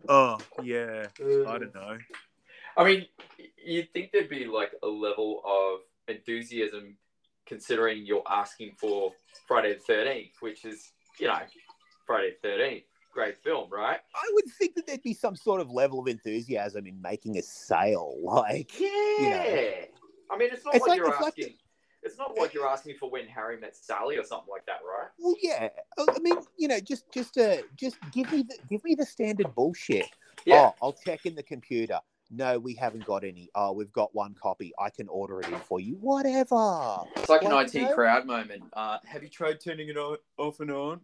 oh yeah, I don't know. I mean, you'd think there'd be like a level of enthusiasm considering you're asking for Friday the 13th, which is, you know, Friday the 13th. Great film, right? I would think that there'd be some sort of level of enthusiasm in making a sale. Like, Yeah. I mean, it's not It's like, like- you're it's like asking. it's not like you're asking for when Harry met Sally or something like that, right? well, yeah. I I mean, you know, just just uh, just give me the give me the standard bullshit. Yeah. Oh, I'll check in the computer. No, we haven't got any. Oh, we've got one copy. I can order it in for you. Whatever. It's like an IT know- crowd moment. Uh, have you tried turning it on, off and on?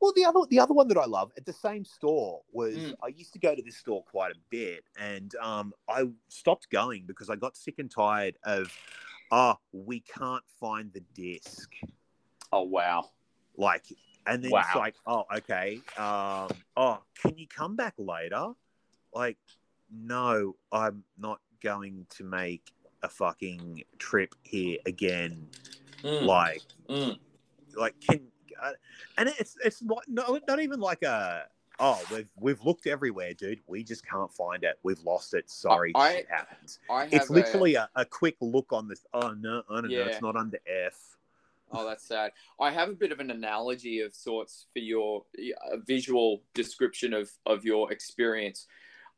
Well, the other the other one that I love at the same store was Mm. I used to go to this store quite a bit, and um, I stopped going because I got sick and tired of, ah, we can't find the disc. Oh wow. Like, and then it's like, oh, okay, um, oh, can you come back later? Like, no, I'm not going to make a fucking trip here again. Mm, Like, mm. like can uh, and it's it's not no, not even like a oh we've we've looked everywhere dude we just can't find it we've lost it sorry I- shit happens I it's literally a, a quick look on this oh no i don't know it's not under f Oh, that's sad. I have a bit of an analogy of sorts for your visual description of, of your experience.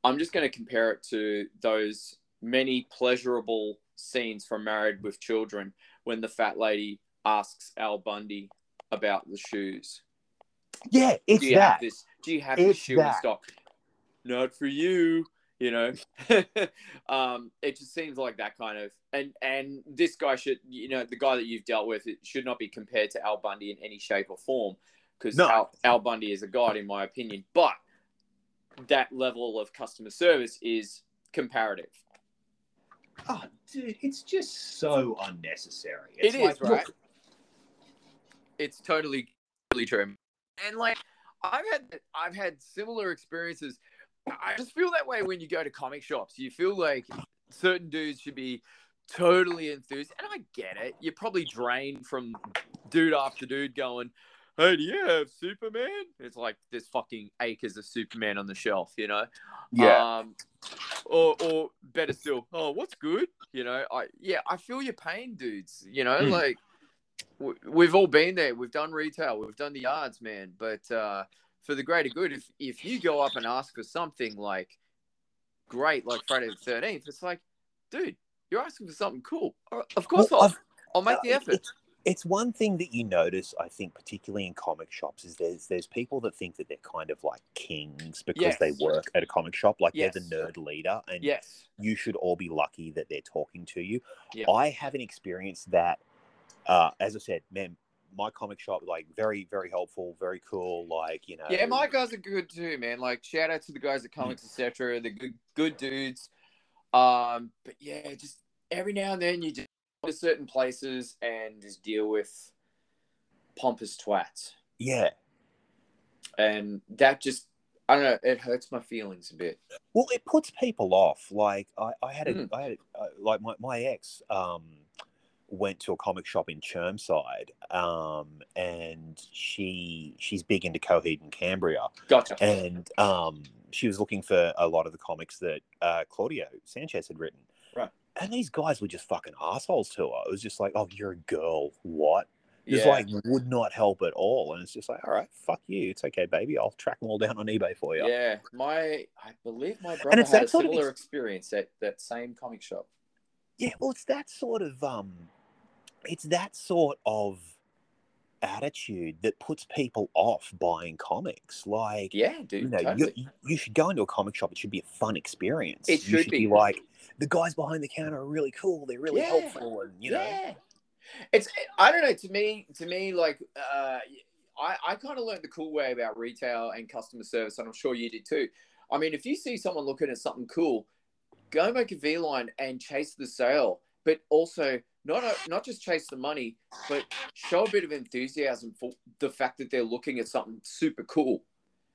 I'm just going to compare it to those many pleasurable scenes from Married with Children when the fat lady asks Al Bundy about the shoes. yeah it's do you that have this? Do you have this It's shoe in stock? Not for you. You know, um, it just seems like that kind of and and this guy should you know the guy that you've dealt with it should not be compared to Al Bundy in any shape or form because No. Al, Al Bundy is a god in my opinion, but that level of customer service is comparative. oh dude it's just so unnecessary. It's it's It is, like, right? look, it's totally totally true. And like i've had i've had similar experiences. I just feel that way when you go to comic shops. You feel like certain dudes should be totally enthused. And i get it. You're probably drained from dude after dude going hey do you have superman it's like there's fucking acres of superman on the shelf you know yeah um, or or better still, oh, what's good? You know, I yeah, I feel your pain, dudes. You know, Mm. like w- we've all been there. We've done retail. We've done the yards, man. But uh, for the greater good, if if you go up and ask for something like great, like Friday the Thirteenth, it's like, dude, you're asking for something cool. Uh, Of course, Well, I'll, I've- I'll make the Uh, effort. It's, one thing that you notice, I think, particularly in comic shops, is there's there's people that think that they're kind of like kings because they work at a comic shop, like Yes. they're the nerd leader, and Yes. you should all be lucky that they're talking to you. Yeah. I haven't experienced that. Uh, as I said, man, my comic shop like very very helpful, very cool. Like you know, Yeah, my guys are good too, man. Like shout out to the guys at Comics Etc. They're good, good dudes. Um, but yeah, just every now and then you just to certain places and just deal with pompous twats, yeah. and that just I don't know, it hurts my feelings a bit. Well, it puts people off. Like I, I had a, Mm. I had a, uh, like my, my ex um, went to a comic shop in Chermside, um, and she she's big into Coheed and Cambria, Gotcha. and um, she was looking for a lot of the comics that uh, Claudio Sanchez had written. And these guys were just fucking assholes to her. It was just like, oh, you're a girl. What? Just Yeah. like would not help at all. And it's just like, all right, fuck you. It's okay, baby. I'll track them all down on eBay for you. yeah, my I believe my brother and it's had a similar ex- experience at that same comic shop. Yeah, well, it's that sort of um, it's that sort of attitude that puts people off buying comics. Like, Yeah, dude. you know, totally. you, you should go into a comic shop. It should be a fun experience. It should should be. be like the guys behind the counter are really cool. They're really Yeah. helpful, and you know, yeah. It's I don't know. To me, to me, like uh, I I kind of learned the cool way about retail and customer service, and I'm sure you did too. I mean, if you see someone looking at something cool, go make a V line and chase the sale, but also not not just chase the money, but show a bit of enthusiasm for the fact that they're looking at something super cool.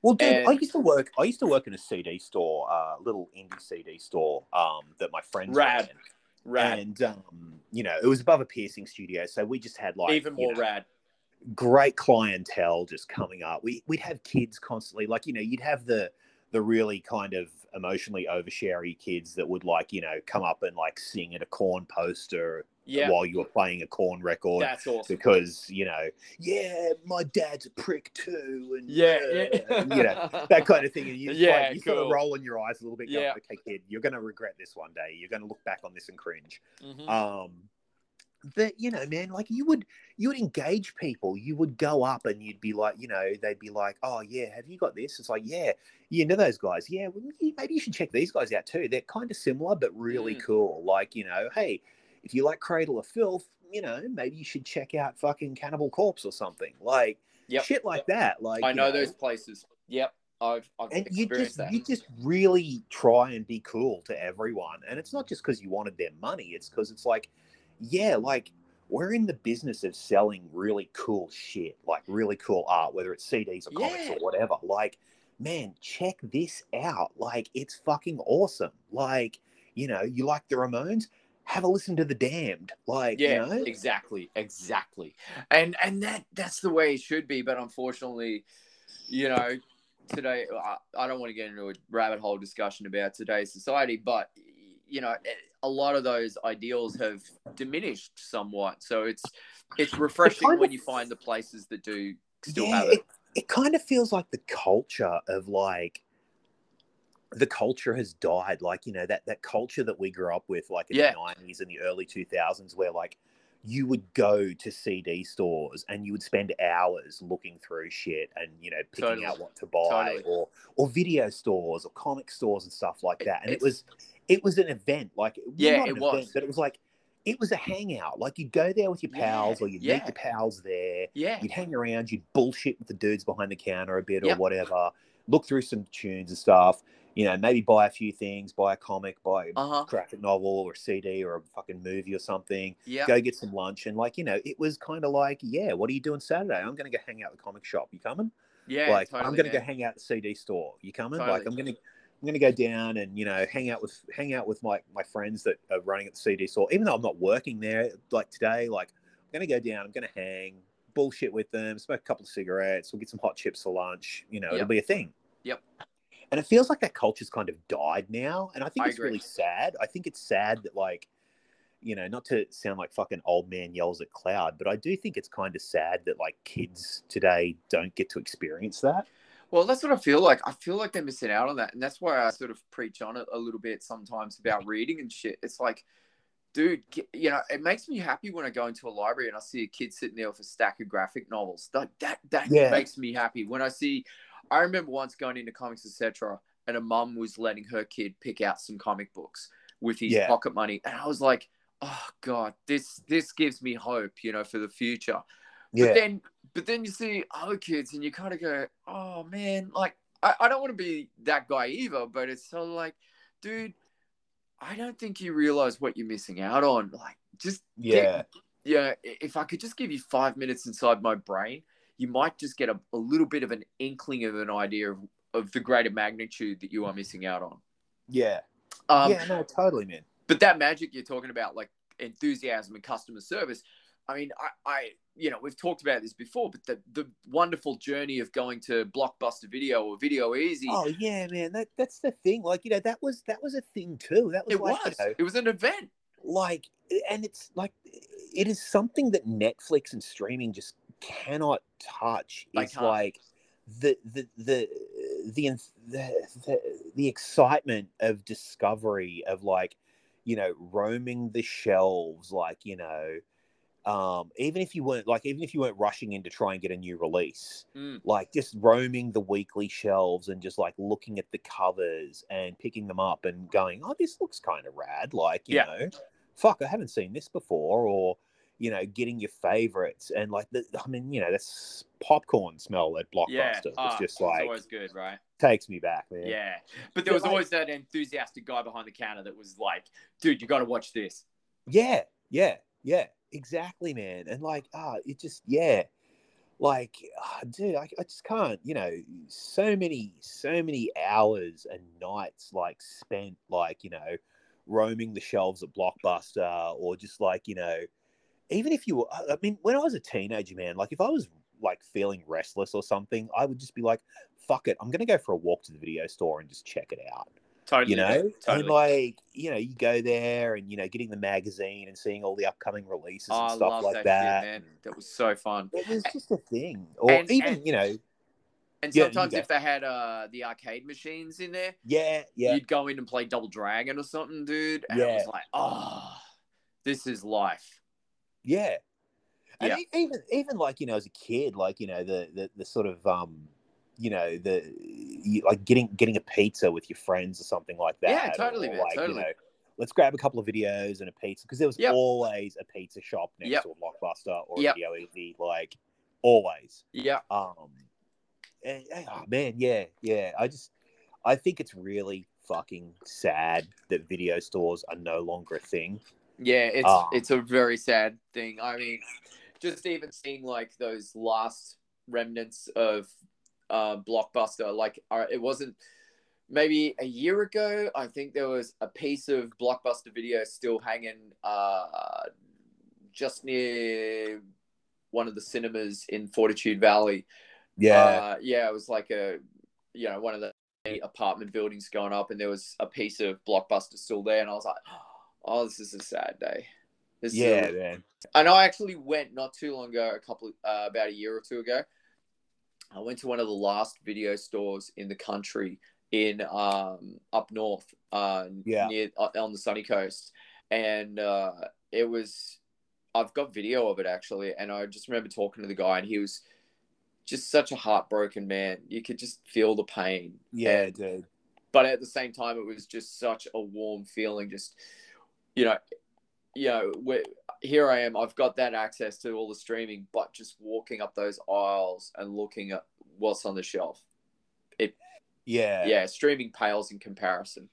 Well, dude, And- I used to work. I used to work in a CD store, uh, little indie CD store, um, that my friends Rad. ran. Rad, And um, you know, it was above a piercing studio, so we just had like even more know, rad. great clientele just coming up. We we'd have kids constantly, like you know, you'd have the the really kind of emotionally oversharey kids that would like you know come up and like sing at a Korn poster Yeah, while you were playing a Korn record that's awesome. because you know, yeah, my dad's a prick too, and Yeah, uh, yeah. you know that kind of thing. And you, Yeah, like, you sort of cool. rolling your eyes a little bit. Going, Yeah. okay, kid, you're going to regret this one day. You're going to look back on this and cringe. Mhm. Um, but you know, man, like you would you would engage people. You would go up and you'd be like, you know, they'd be like, oh yeah, have you got this? It's like, yeah, you know those guys. Yeah, well, maybe you should check these guys out too. They're kind of similar, but really Mm. cool. Like, you know, hey, if you like Cradle of Filth, you know, maybe you should check out fucking Cannibal Corpse or something. Like Yep. shit like that. Like I you know, those places. Yep, I've I've and you just that. you just really try and be cool to everyone and it's not just because you wanted their money it's because it's like yeah like we're in the business of selling really cool shit like really cool art whether it's cds or comics Yeah. or whatever like man check this out like it's fucking awesome like you know you like the ramones have a listen to the damned like yeah, you know exactly, exactly. And and that that's the way it should be. But unfortunately, you know, today I, I don't want to get into a rabbit hole discussion about today's society, but you know, eh, a lot of those ideals have diminished somewhat. So it's it's refreshing kind when of- you find the places that do still yeah, have it. it, it kind of feels like the culture of like the culture has died. Like, you know, that that culture that we grew up with, like in Yeah. the nineties and the early two thousands, where like you would go to CD stores and you would spend hours looking through shit and you know picking Totally. out what to buy Totally. or or video stores or comic stores and stuff like that. And it was it was an event, like Yeah, not it an was. event, but it was like it was a hangout. Like you'd go there with your Yeah, pals or you'd yeah. meet your pals there Yeah, you'd hang around, you'd bullshit with the dudes behind the counter a bit Yep. or whatever, look through some tunes and stuff, you know, maybe buy a few things, buy a comic, buy a uh huh. graphic novel or a CD or a fucking movie or something, Yeah, go get some lunch. And like, you know, it was kind of like, yeah, what are you doing Saturday? I'm going to go hang out at the comic shop. You coming? yeah. like, totally, I'm going to go hang out at the CD store. You coming? Totally. Like, I'm going to. I'm gonna go down and you know hang out with hang out with my my friends that are running at the CD store. Even though I'm not working there, like today, like I'm gonna go down. I'm gonna hang, bullshit with them, smoke a couple of cigarettes. We'll get some hot chips for lunch. You know, Yep. it'll be a thing. Yep. And it feels like that culture's kind of died now, and I think I it's agree. really sad. I think it's sad that like, you know, not to sound like fucking old man yells at cloud, but I do think it's kind of sad that like kids today don't get to experience that. Well, that's what I feel like. I feel like they're missing out on that. And that's why I sort of preach on it a little bit sometimes about reading and shit. It's like, dude, you know, it makes me happy when I go into a library and I see a kid sitting there with a stack of graphic novels. Like that, that Yeah. makes me happy. When I see, I remember once going into comics, etc., and a mum was letting her kid pick out some comic books with his Yeah. pocket money. And I was like, oh, God, this, this gives me hope, you know, for the future. Yeah. But then, but then you see other kids, and you kind of go, "Oh man!" Like I, I don't want to be that guy either, but it's sort of like, dude, I don't think you realize what you're missing out on. Like, just yeah. get- yeah. If I could just give you five minutes inside my brain, you might just get a, a little bit of an inkling of an idea of, of the greater magnitude that you are missing out on. Yeah. Um, yeah, no, totally, man. but that magic you're talking about, like enthusiasm and customer service, I mean, I, I, you know, we've talked about this before, but the the wonderful journey of going to Blockbuster Video or Video Easy, Oh yeah, man. That that's the thing. Like, you know, that was that was a thing too. That was it like, was, you know, it was an event. like and it's like it is something that Netflix and streaming just cannot touch. They It's can't. like the the the the the the, the excitement of discovery of like you know roaming the shelves like you know um even if you weren't like even if you weren't rushing in to try and get a new release Mm. like just roaming the weekly shelves and just like looking at the covers and picking them up and going oh this looks kind of rad like you Yeah. know fuck i haven't seen this before or you know getting your favorites and like the, i mean you know that's popcorn smell at blockbuster Yeah, it's ah, just like it's always good, right? takes me back man Yeah, but there Yeah, was like- always that enthusiastic guy behind the counter that was like, "Dude, you got to watch this." yeah yeah Yeah, exactly, man. And like, ah, it just, yeah, like, ah, dude, I, I just can't, you know, so many, so many hours and nights like spent, like, you know, roaming the shelves at Blockbuster or just like, you know, even if you were, I mean, when I was a teenager, man, like if I was like feeling restless or something, I would just be like, fuck it, I'm going to go for a walk to the video store and just check it out Totally. you know totally. and like you know you go there and you know getting the magazine and seeing all the upcoming releases Oh, and stuff like that, that, shit, man. That was so fun. it was just a thing or And- even and- you know And sometimes go. if they had uh the arcade machines in there, yeah yeah you'd go in and play Double Dragon or something, dude. And it was like, oh, this is life. Yeah and Yeah. even even like you know as a kid like you know the the, the sort of um you know the you, like getting getting a pizza with your friends or something like that Yeah, totally, or, man, like, totally. you know let's grab a couple of videos and a pizza because there was Yep. always a pizza shop next Yep. to a blockbuster or Yep. a video easy like always Yeah. Um, and- oh man, yeah, yeah. I just, I think it's really fucking sad that video stores are no longer a thing. Yeah, it's Um, it's a very sad thing. I mean, just even seeing like those last remnants of uh, Blockbuster, like uh, it wasn't maybe a year ago. I think there was a piece of Blockbuster video still hanging uh, just near one of the cinemas in Fortitude Valley. Yeah, uh, yeah, it was like a you know one of the apartment buildings going up, and there was a piece of Blockbuster still there, and I was like, oh, this is a sad day. This is a- yeah, man. and I actually went not too long ago, a couple, uh, about a year or two ago. I went to one of the last video stores in the country in um, up north, uh, Yeah. near uh, on the sunny coast, and uh, it was. I've got video of it actually, and I just remember talking to the guy, and he was just such a heartbroken man. You could just feel the pain. Yeah, And- dude. but at the same time it was just such a warm feeling just you know you know where, here i am i've got that access to all the streaming but just walking up those aisles and looking at what's on the shelf it, Yeah. yeah streaming pales in comparison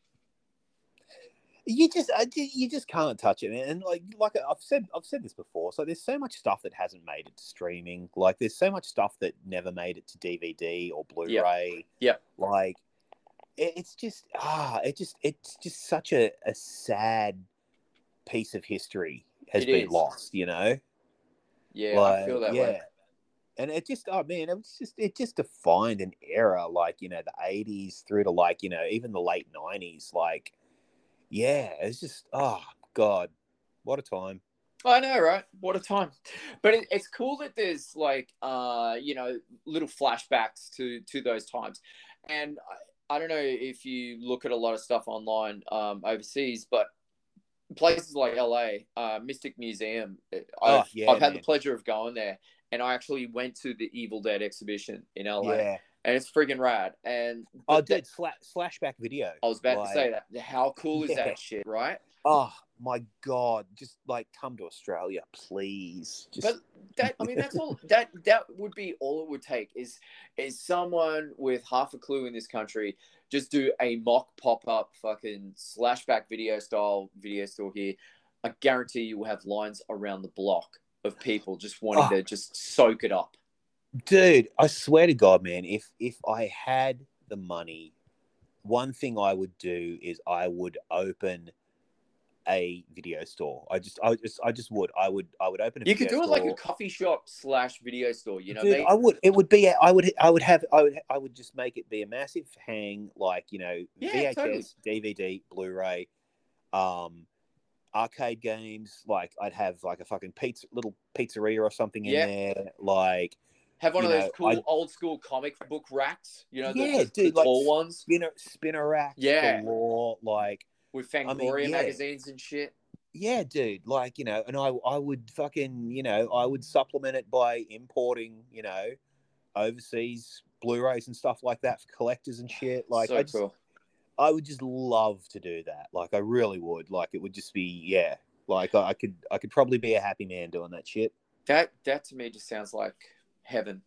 You just, you just can't touch it. And like, like I've said, I've said this before. So there's so much stuff that hasn't made it to streaming. Like, there's so much stuff that never made it to DVD or Blu-ray. Yeah. Like, it's just, ah, it just, it's just such a, a sad piece of history has It been is. lost. You know. yeah Like, i feel that yeah. way And it just, oh man, it was just, it just defined an era, like you know, the '80s through to like you know, even the late '90s. Like, yeah, it's just, oh god, what a time. I know, right? What a time! But it, it's cool that there's like, uh, you know, little flashbacks to to those times, and I, I don't know if you look at a lot of stuff online um, overseas, but places like LA, uh, Mystic Museum, I've, Oh, yeah, I've had man. the pleasure of going there, and I actually went to the Evil Dead exhibition in LA, Yeah. and it's friggin' rad. And Oh, that- dude, sla- slashback video. I was about like- to say that. How cool is Yeah. that shit, right? Oh my god, just like come to Australia, please. Just But that I mean that's all that that would be all it would take is is someone with half a clue in this country just do a mock pop up fucking slashback video style video store here. I guarantee you will have lines around the block of people just wanting Oh. to just soak it up. dude, I swear to God, man, if if I had the money, one thing I would do is I would open a video store. I just, I just, I just would. I would, I would open a. You could do video it like a coffee shop slash video store. You know, Dude, they, I would. It would be. I would. I would have. I would. I would just make it be a massive hang, like you know, Yeah, VHS, totally. DVD, Blu-ray, um, arcade games. Like I'd have like a fucking pizza, little pizzeria or something in Yeah. there. Like have one you of those know, cool I- old school comic book racks. You know, the, Yeah, the, dude, the like- ones spinner, spinner racks. Yeah. galore, Like with mean, Fangoria yeah. magazines and shit. yeah, dude. Like you know, and I, I would fucking, you know, I would supplement it by importing, you know, overseas Blu-rays and stuff like that for collectors and shit. Like so I just, cool. I would just love to do that. Like I really would. Like it would just be yeah. Like I, I could I could probably be a happy man doing that shit. That that to me just sounds like heaven.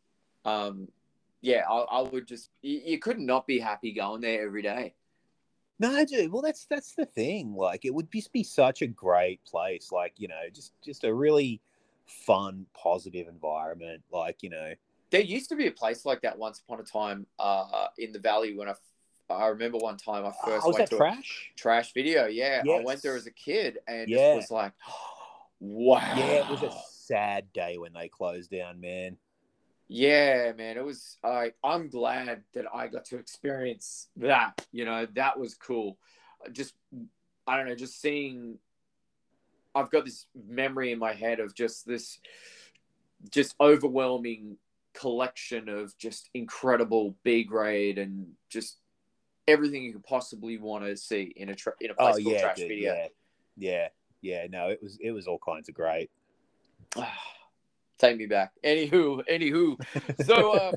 Um, yeah, I, I would just you, you could not be happy going there every day. No, dude. Well, that's that's the thing. Like, it would just be such a great place. Like, you know, just just a really fun, positive environment. Like, you know, There used to be a place like that once upon a time uh, in the valley when I, I remember one time I first oh, went that to trash? trash video. Yeah, I went there Yes. as a kid and Yeah. just was like, wow. Yeah, it was a sad day when they closed down, man. Yeah, man, it was. I I'm glad that I got to experience that. You know, that was cool. Just I don't know, just seeing. I've got this memory in my head of just this, just overwhelming collection of just incredible B grade and just everything you could possibly want to see in a tra- in a oh, place Oh called yeah, Trash dude, Video. yeah, yeah, yeah. No, it was it was all kinds of great. Take me back. Anywho, anywho. So um,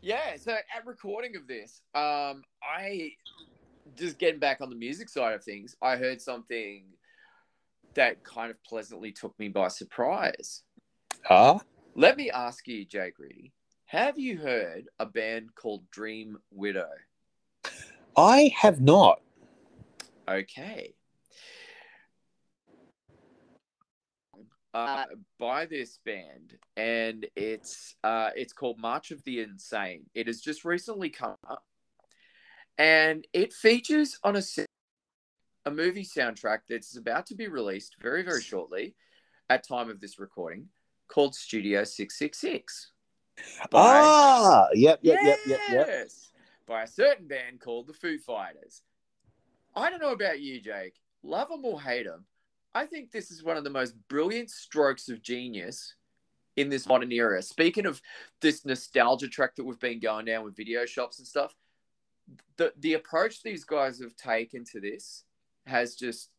yeah, so at recording of this, um, I just getting back on the music side of things, I heard something that kind of pleasantly took me by surprise. Huh? Let me ask you, Jay Greedy, have you heard a band called Dream Widow? I have not. Okay. Uh, by this band, and it's uh, it's called March of the Insane. It has just recently come up, and it features on a a movie soundtrack that's about to be released very very shortly, at time of this recording, called Studio Six Six Six. Ah, yep, yep, yep, yep, yep. Yes, by a certain band called the Foo Fighters. I don't know about you, Jake. Love them or hate them, I think this is one of the most brilliant strokes of genius in this modern era. Speaking of this nostalgia track that we've been going down with video shops and stuff, the the approach these guys have taken to this has just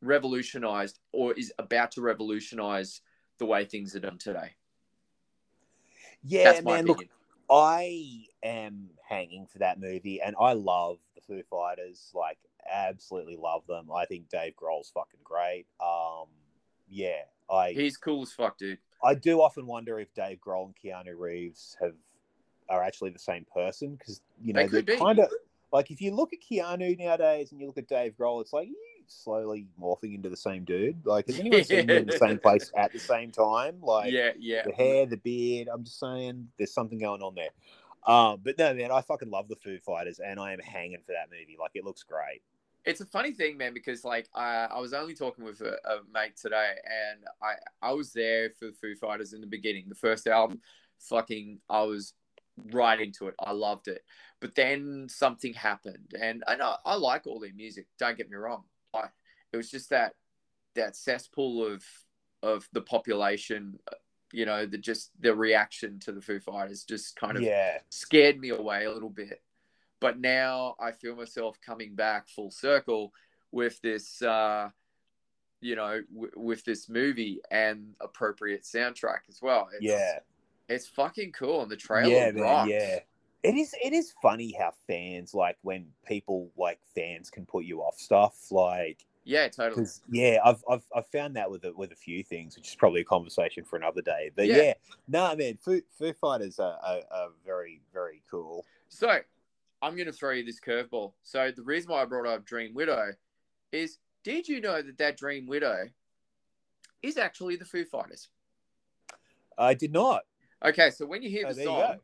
revolutionized or is about to revolutionize the way things are done today. Yeah, That's man. Look. I am hanging for that movie, and I love the Foo Fighters. Like, absolutely love them. I think Dave Grohl's fucking great. Um, yeah, I He's cool as fuck, dude. I do often wonder if Dave Grohl and Keanu Reeves have are actually the same person because you know they they're kind of like if you look at Keanu nowadays and you look at Dave Grohl, it's like slowly morphing into the same dude. Like, has anyone seen in the same place at the same time? Like, yeah, yeah. the hair, the beard. I'm just saying, there's something going on there. Um, but no, man, I fucking love the Foo Fighters, and I am hanging for that movie. Like, it looks great. It's a funny thing, man, because like I, I was only talking with a, a mate today, and I I was there for the Foo Fighters in the beginning. The first album, fucking, I was right into it. I loved it. But then something happened, and I know I like all their music. Don't get me wrong. I, it was just that that cesspool of of the population, you know, the just the reaction to the Foo Fighters just kind of Yeah, scared me away a little bit. But now I feel myself coming back full circle with this, uh, you know, w- with this movie and appropriate soundtrack as well. It's, yeah, it's fucking cool, and the trailer yeah, man, rocks. yeah. It is. It is funny how fans like when people like fans can put you off stuff. Like, yeah, totally. yeah, I've, I've I've found that with a, with a few things, which is probably a conversation for another day. But Yeah. yeah, no, man, Foo, Foo Fighters are, are, are very very cool. So I'm going to throw you this curveball. So the reason why I brought up Dream Widow is, did you know that that Dream Widow is actually the Foo Fighters? I did not. Okay, so when you hear Oh, the song.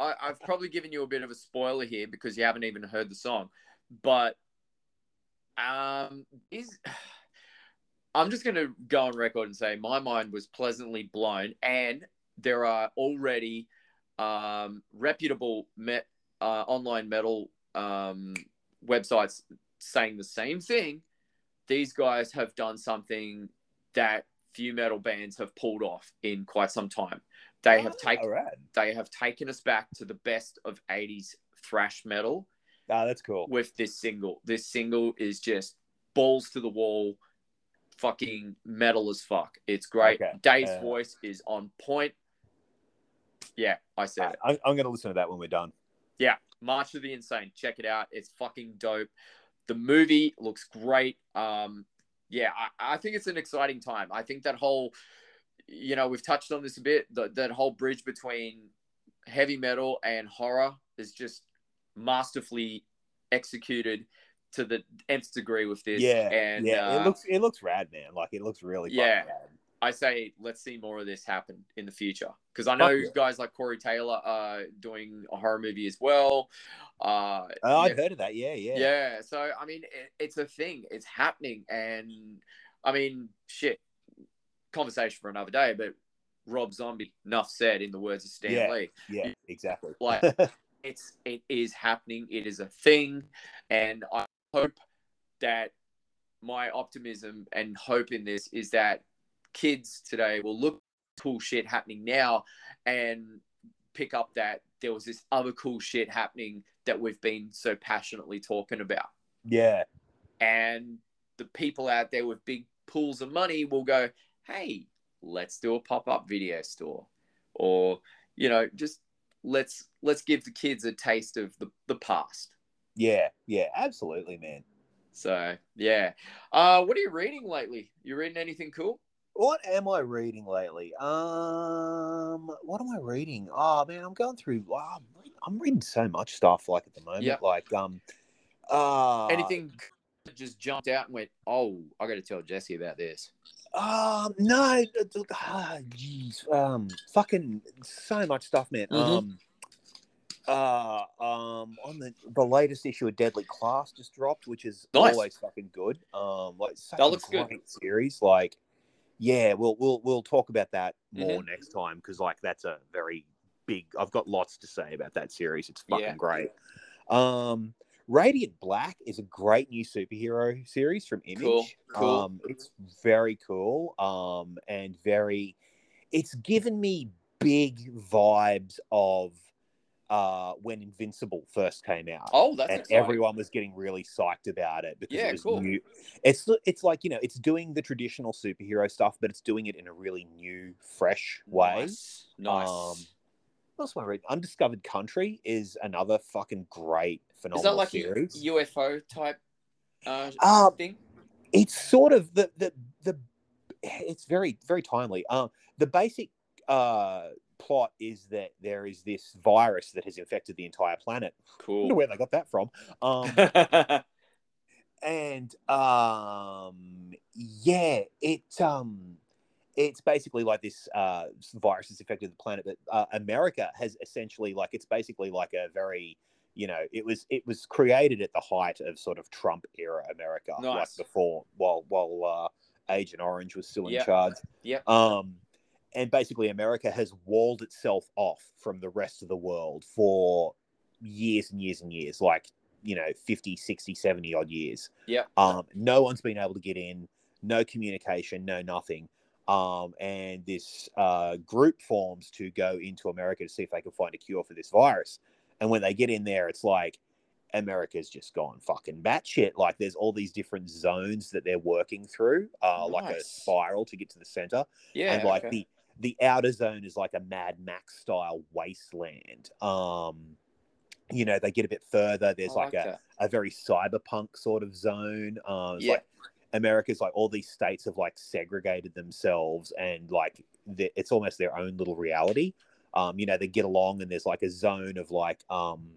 I, I've probably given you a bit of a spoiler here because you haven't even heard the song, but um, is I'm just going to go on record and say my mind was pleasantly blown, and there are already um, reputable met, uh, online metal um, websites saying the same thing. These guys have done something that few metal bands have pulled off in quite some time. They have taken All right. they have taken us back to the best of 80s thrash metal Ah, that's cool. with this single. This single is just balls to the wall, fucking metal as fuck. It's great. Okay. Dave's Uh, voice is on point. Yeah, I said it. I'm, I'm going to listen to that when we're done. Yeah, March of the Insane. Check it out. It's fucking dope. The movie looks great. Um, yeah, I, I think it's an exciting time. I think that whole, you know, we've touched on this a bit. The, that whole bridge between heavy metal and horror is just masterfully executed to the nth degree with this. yeah, and yeah. uh, it looks it looks rad, man. Like it looks really fucking Yeah. rad. I say let's see more of this happen in the future because I know yeah. guys like Corey Taylor are doing a horror movie as well. Uh, Oh, I've heard of that. Yeah, yeah, yeah. So I mean, it, it's a thing. It's happening, and I mean, shit. Conversation for another day, but Rob Zombie, enough said. In the words of Stan Yeah. Lee, yeah, exactly. Like- it's it is happening. It is a thing, and I hope that my optimism and hope in this is that kids today will look cool shit happening now and pick up that there was this other cool shit happening that we've been so passionately talking about. yeah, And the people out there with big pools of money will go, hey, let's do a pop-up video store. Or, you know, just let's let's give the kids a taste of the, the past. yeah, yeah. Absolutely, man. So yeah. Uh what are you reading lately? You reading anything cool? What am I reading lately? Um, what am I reading? Oh man, I'm going through. Wow, I'm, reading, I'm reading so much stuff like at the moment. Yep. Like um, uh, anything that just jumped out and went, oh, I got to tell Jesse about this. Um, no, ah, jeez, um, fucking so much stuff, man. Mhm. Um, uh, um, on the the latest issue of Deadly Class just dropped, which is Nice. always fucking good. Um, like That looks good. series. Like, yeah, we'll we'll we'll talk about that more Mm-hmm. next time because like that's a very big. I've got lots to say about that series. It's fucking Yeah. great. Um, Radiant Black is a great new superhero series from Image. Cool, cool. Um, it's very cool. Um, and very, it's given me big vibes of uh when Invincible first came out. Oh, that's and exciting. everyone was getting really psyched about it because Yeah, it cool. new. It's it's like you know it's doing the traditional superhero stuff, but it's doing it in a really new, fresh way. Nice. Nice. Um, what else am I reading? Undiscovered Country is another fucking great, phenomenon. Is that like a. UFO type uh, Um, thing? it's sort of the the the. It's very very timely. Um, the basic uh plot is that there is this virus that has infected the entire planet. I wonder Cool. where they got that from. Um, and um yeah it um it's basically like this uh virus has affected the planet but uh, america has essentially like it's basically like a very you know it was it was created at the height of sort of trump era america like Nice. before while while uh agent orange was still in Yep. charge Yeah. um and basically america has walled itself off from the rest of the world for years and years and years like you know 50 60 70 odd years Yep. um no one's been able to get in no communication no nothing um and this uh group forms to go into america to see if they can find a cure for this virus and when they get in there it's like america's just gone fucking batshit like there's all these different zones that they're working through uh like a spiral to get to the center Yeah. and like okay. the the outer zone is like a Mad Max style wasteland. Um, you know, they get a bit further. There's I like, a, that. a very cyberpunk sort of zone. Uh, Yeah. like America's like all these states have like segregated themselves and like the, it's almost their own little reality. Um, you know, they get along and there's like a zone of like um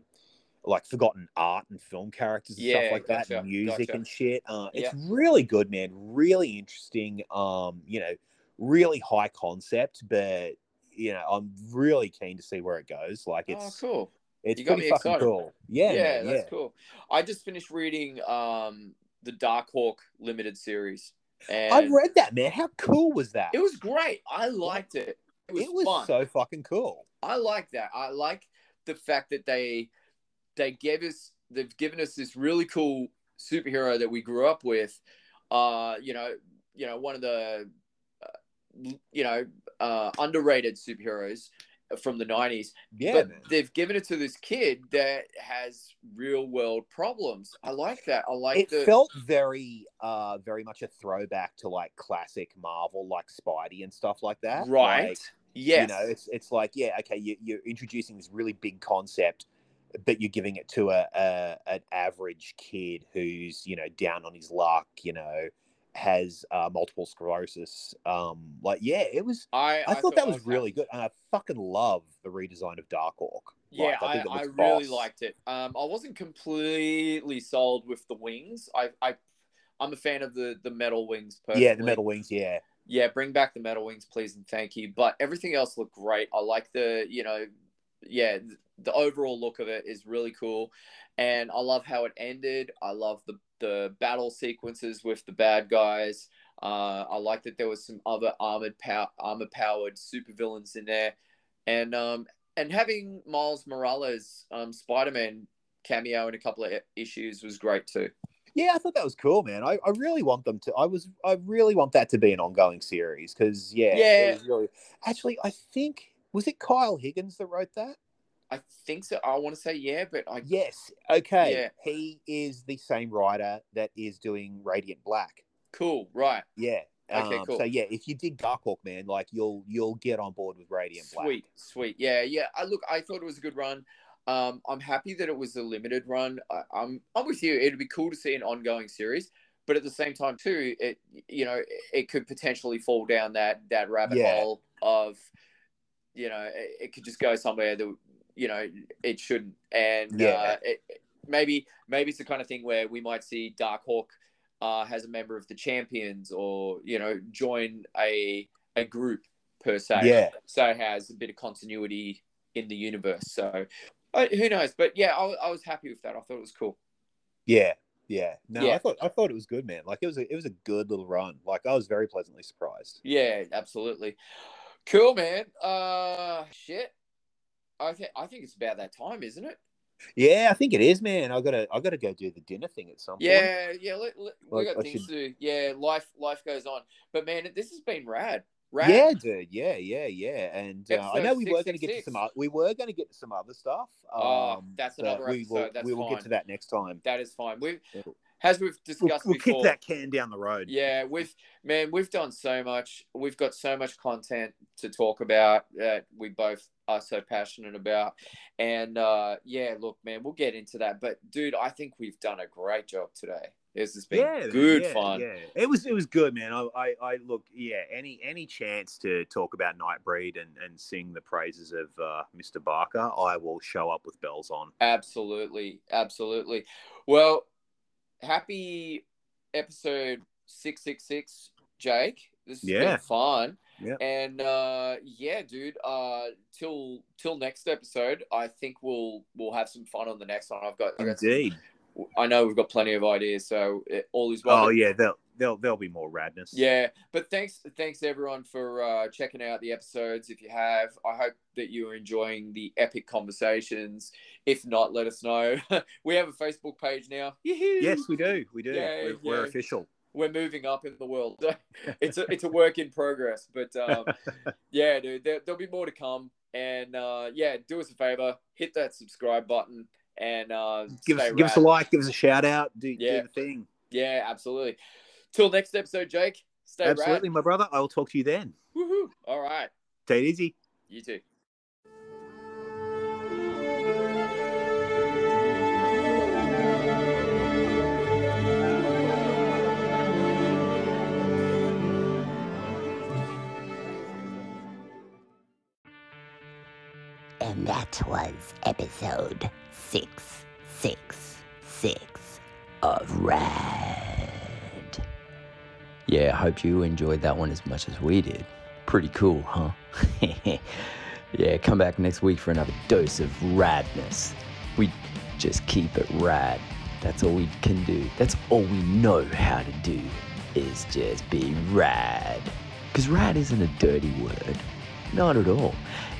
like forgotten art and film characters and Yeah, stuff like that, and music gotcha. and shit. Uh, it's Yeah. really good, man. Really interesting. Um, you know, really high concept, but you know, I'm really keen to see where it goes. Like oh, it's cool. it's You got pretty fucking excited. cool. Yeah, Yeah, man, that's yeah. cool. I just finished reading um the Darkhawk limited series. And I read that, man. How cool was that? it was great. I liked it. It was, It was so fucking cool. I like that. I like the fact that they they gave us they've given us this really cool superhero that we grew up with. Uh, you know, you know, one of the you know uh, underrated superheroes from the nineties. Yeah, but man. they've given it to this kid that has real world problems. I like that. I like it the felt very uh very much a throwback to like classic Marvel like Spidey and stuff like that. right. Like, yes. You know, it's it's like, yeah, okay, you, you're introducing this really big concept, but you're giving it to a, a an average kid who's you know down on his luck, you know, has uh, multiple sclerosis. Um, like, yeah, it was. I, I, thought that was happy. really good, and I fucking love the redesign of Dark Darkhawk. Yeah, Like, I, it I, really liked it. Um, I wasn't completely sold with the wings. I, I, I'm a fan of the the metal wings. Personally. Yeah, the metal wings. Yeah, Yeah, bring back the metal wings, please, and thank you. But everything else looked great. I like the, you know, yeah, the overall look of it is really cool, and I love how it ended. I love the the battle sequences with the bad guys. Uh, I like that there was some other armored power, armor powered supervillains in there, and um, and having Miles Morales, um, Spider Man cameo in a couple of issues was great too. yeah. I thought that was cool, man. I, I really want them to. I was. I really want that to be an ongoing series because yeah, Yeah. Really. Actually, I think was it Kyle Higgins that wrote that. I think so. I want to say yeah, but I Yes. Okay. Yeah. He is the same writer that is doing Radiant Black. cool, right? Yeah. Okay, Um, cool. So yeah, if you dig Darkhawk, man, like you'll you'll get on board with Radiant Black. Sweet, sweet. Yeah, yeah. I look. I thought it was a good run. Um, I'm happy that it was a limited run. I, I'm I'm with you. It'd be cool to see an ongoing series, but at the same time too, it you know it could potentially fall down that that rabbit Yeah. hole of you know it, it could just go somewhere that you know it shouldn't, and Yeah. uh, it, maybe maybe it's the kind of thing where we might see Darkhawk uh, as a member of the champions, or you know join a a group per se Yeah. so it has a bit of continuity in the universe. So uh, who knows? But yeah, I, I was happy with that. I thought it was cool. Yeah. Yeah. No, Yeah. I thought I thought it was good, man. Like it was a it was a good little run. Like I was very pleasantly surprised. Yeah, absolutely. Cool, man. Uh, shit. I think I think it's about that time, isn't it? Yeah, I think it is, man. I gotta I gotta go do the dinner thing at some point. Yeah, yeah. Let, let- we got I things should- to do. Yeah, life life goes on. But man, this has been rad. Rad. Yeah, dude. Yeah, yeah, yeah. And uh, I know we were going to get to some. o- We were going to get to some other stuff. Oh, um, that's but another we will, episode, that's we will get to that next time. That is fine. We, as we've We'll, discussed we'll before. kick that can down the road. Yeah, we've man, we've done so much. We've got so much content to talk about that we both are so passionate about. And uh yeah, look, man, we'll get into that. But dude, I think we've done a great job today. This has been yeah, good yeah, fun. Yeah, it was it was good, man. I, I, I look, yeah, any any chance to talk about Nightbreed and and sing the praises of uh, Mr. Barker, I will show up with bells on. Absolutely, absolutely. Well, happy episode six six six, Jake. This has Yeah. been fun. Yeah. And uh yeah, dude, uh till till next episode, I think we'll we'll have some fun on the next one. I've got, I got some- Indeed. I know we've got plenty of ideas, so it, all is well. Oh yeah, there'll there'll there'll be more radness. Yeah, but thanks, thanks everyone for uh, checking out the episodes. If you have, I hope that you are enjoying the epic conversations. If not, let us know. we have a Facebook page now. Yee-hoo! Yes, we do. We do. Yay, we're, we're official. we're moving up in the world. it's a it's a work in progress, but um, yeah, dude, there, there'll be more to come. And uh, yeah, do us a favor, hit that subscribe button, and uh, Give us give us a like, give us a shout out, do, Yeah. do the thing. Yeah, absolutely. Till next episode, Jake. Stay Absolutely, my brother. I will talk to you then. rad. Woohoo! All right, Take it easy. you too. And that was episode 666 of Rad. Yeah, I hope you enjoyed that one as much as we did. Pretty cool, huh? yeah, come back next week for another dose of radness. We just keep it rad. That's all we can do. That's all we know how to do is just be rad. Because rad isn't a dirty word. Not at all.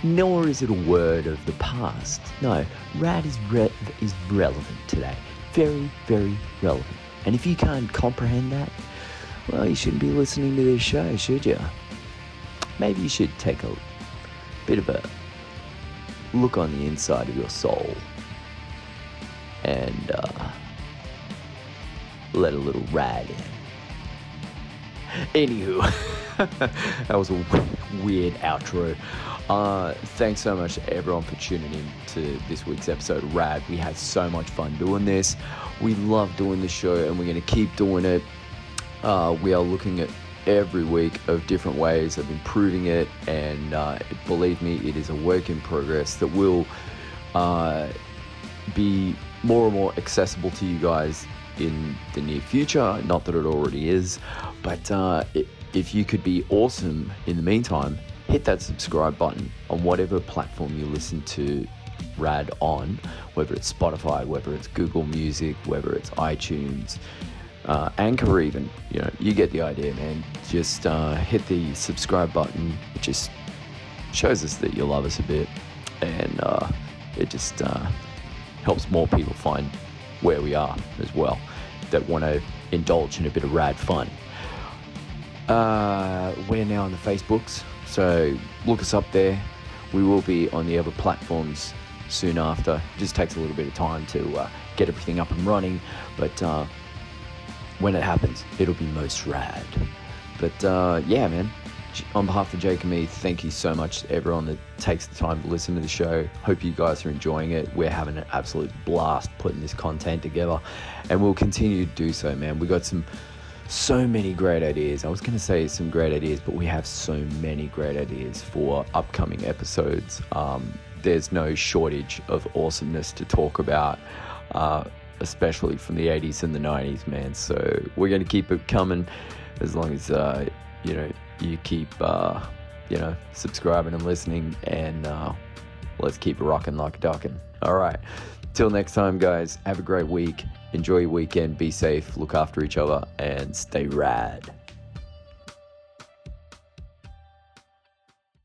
Nor is it a word of the past. No, rad is, re- is relevant today. Very, very relevant. And if you can't comprehend that, well, you shouldn't be listening to this show, should you? Maybe you should take a bit of a look on the inside of your soul and uh, let a little rad in. Anywho, that was a weird outro. Uh, thanks so much to everyone for tuning in to this week's episode of Rad. We had so much fun doing this. We love doing the show and we're going to keep doing it. Uh, we are looking at every week of different ways of improving it, and uh, believe me, it is a work in progress that will uh, be more and more accessible to you guys in the near future. Not that it already is, but uh, if you could be awesome in the meantime, hit that subscribe button on whatever platform you listen to Rad on, whether it's Spotify, whether it's Google Music, whether it's iTunes, uh, Anchor, even. You know, you get the idea, man. Just uh, hit the subscribe button. It just shows us that you love us a bit, and uh, it just uh, helps more people find where we are as well that want to indulge in a bit of rad fun. Uh, we're now on the Facebooks, so look us up there. We will be on the other platforms soon after. It just takes a little bit of time to uh, get everything up and running, but when it happens, it'll be most rad. But uh, yeah, man, on behalf of Jake and me, thank you so much to everyone that takes the time to listen to the show. Hope you guys are enjoying it. We're having an absolute blast putting this content together, and we'll continue to do so, man. We got some so many great ideas. I was going to say some great ideas, but we have so many great ideas for upcoming episodes. Um, there's no shortage of awesomeness to talk about, uh, especially from the 80s and the 90s, man. So we're going to keep it coming as long as, uh, you know, you keep, uh, you know, subscribing and listening, and uh, let's keep rocking like a ducking. All right. Till next time, guys, have a great week. Enjoy your weekend. Be safe. Look after each other and stay rad.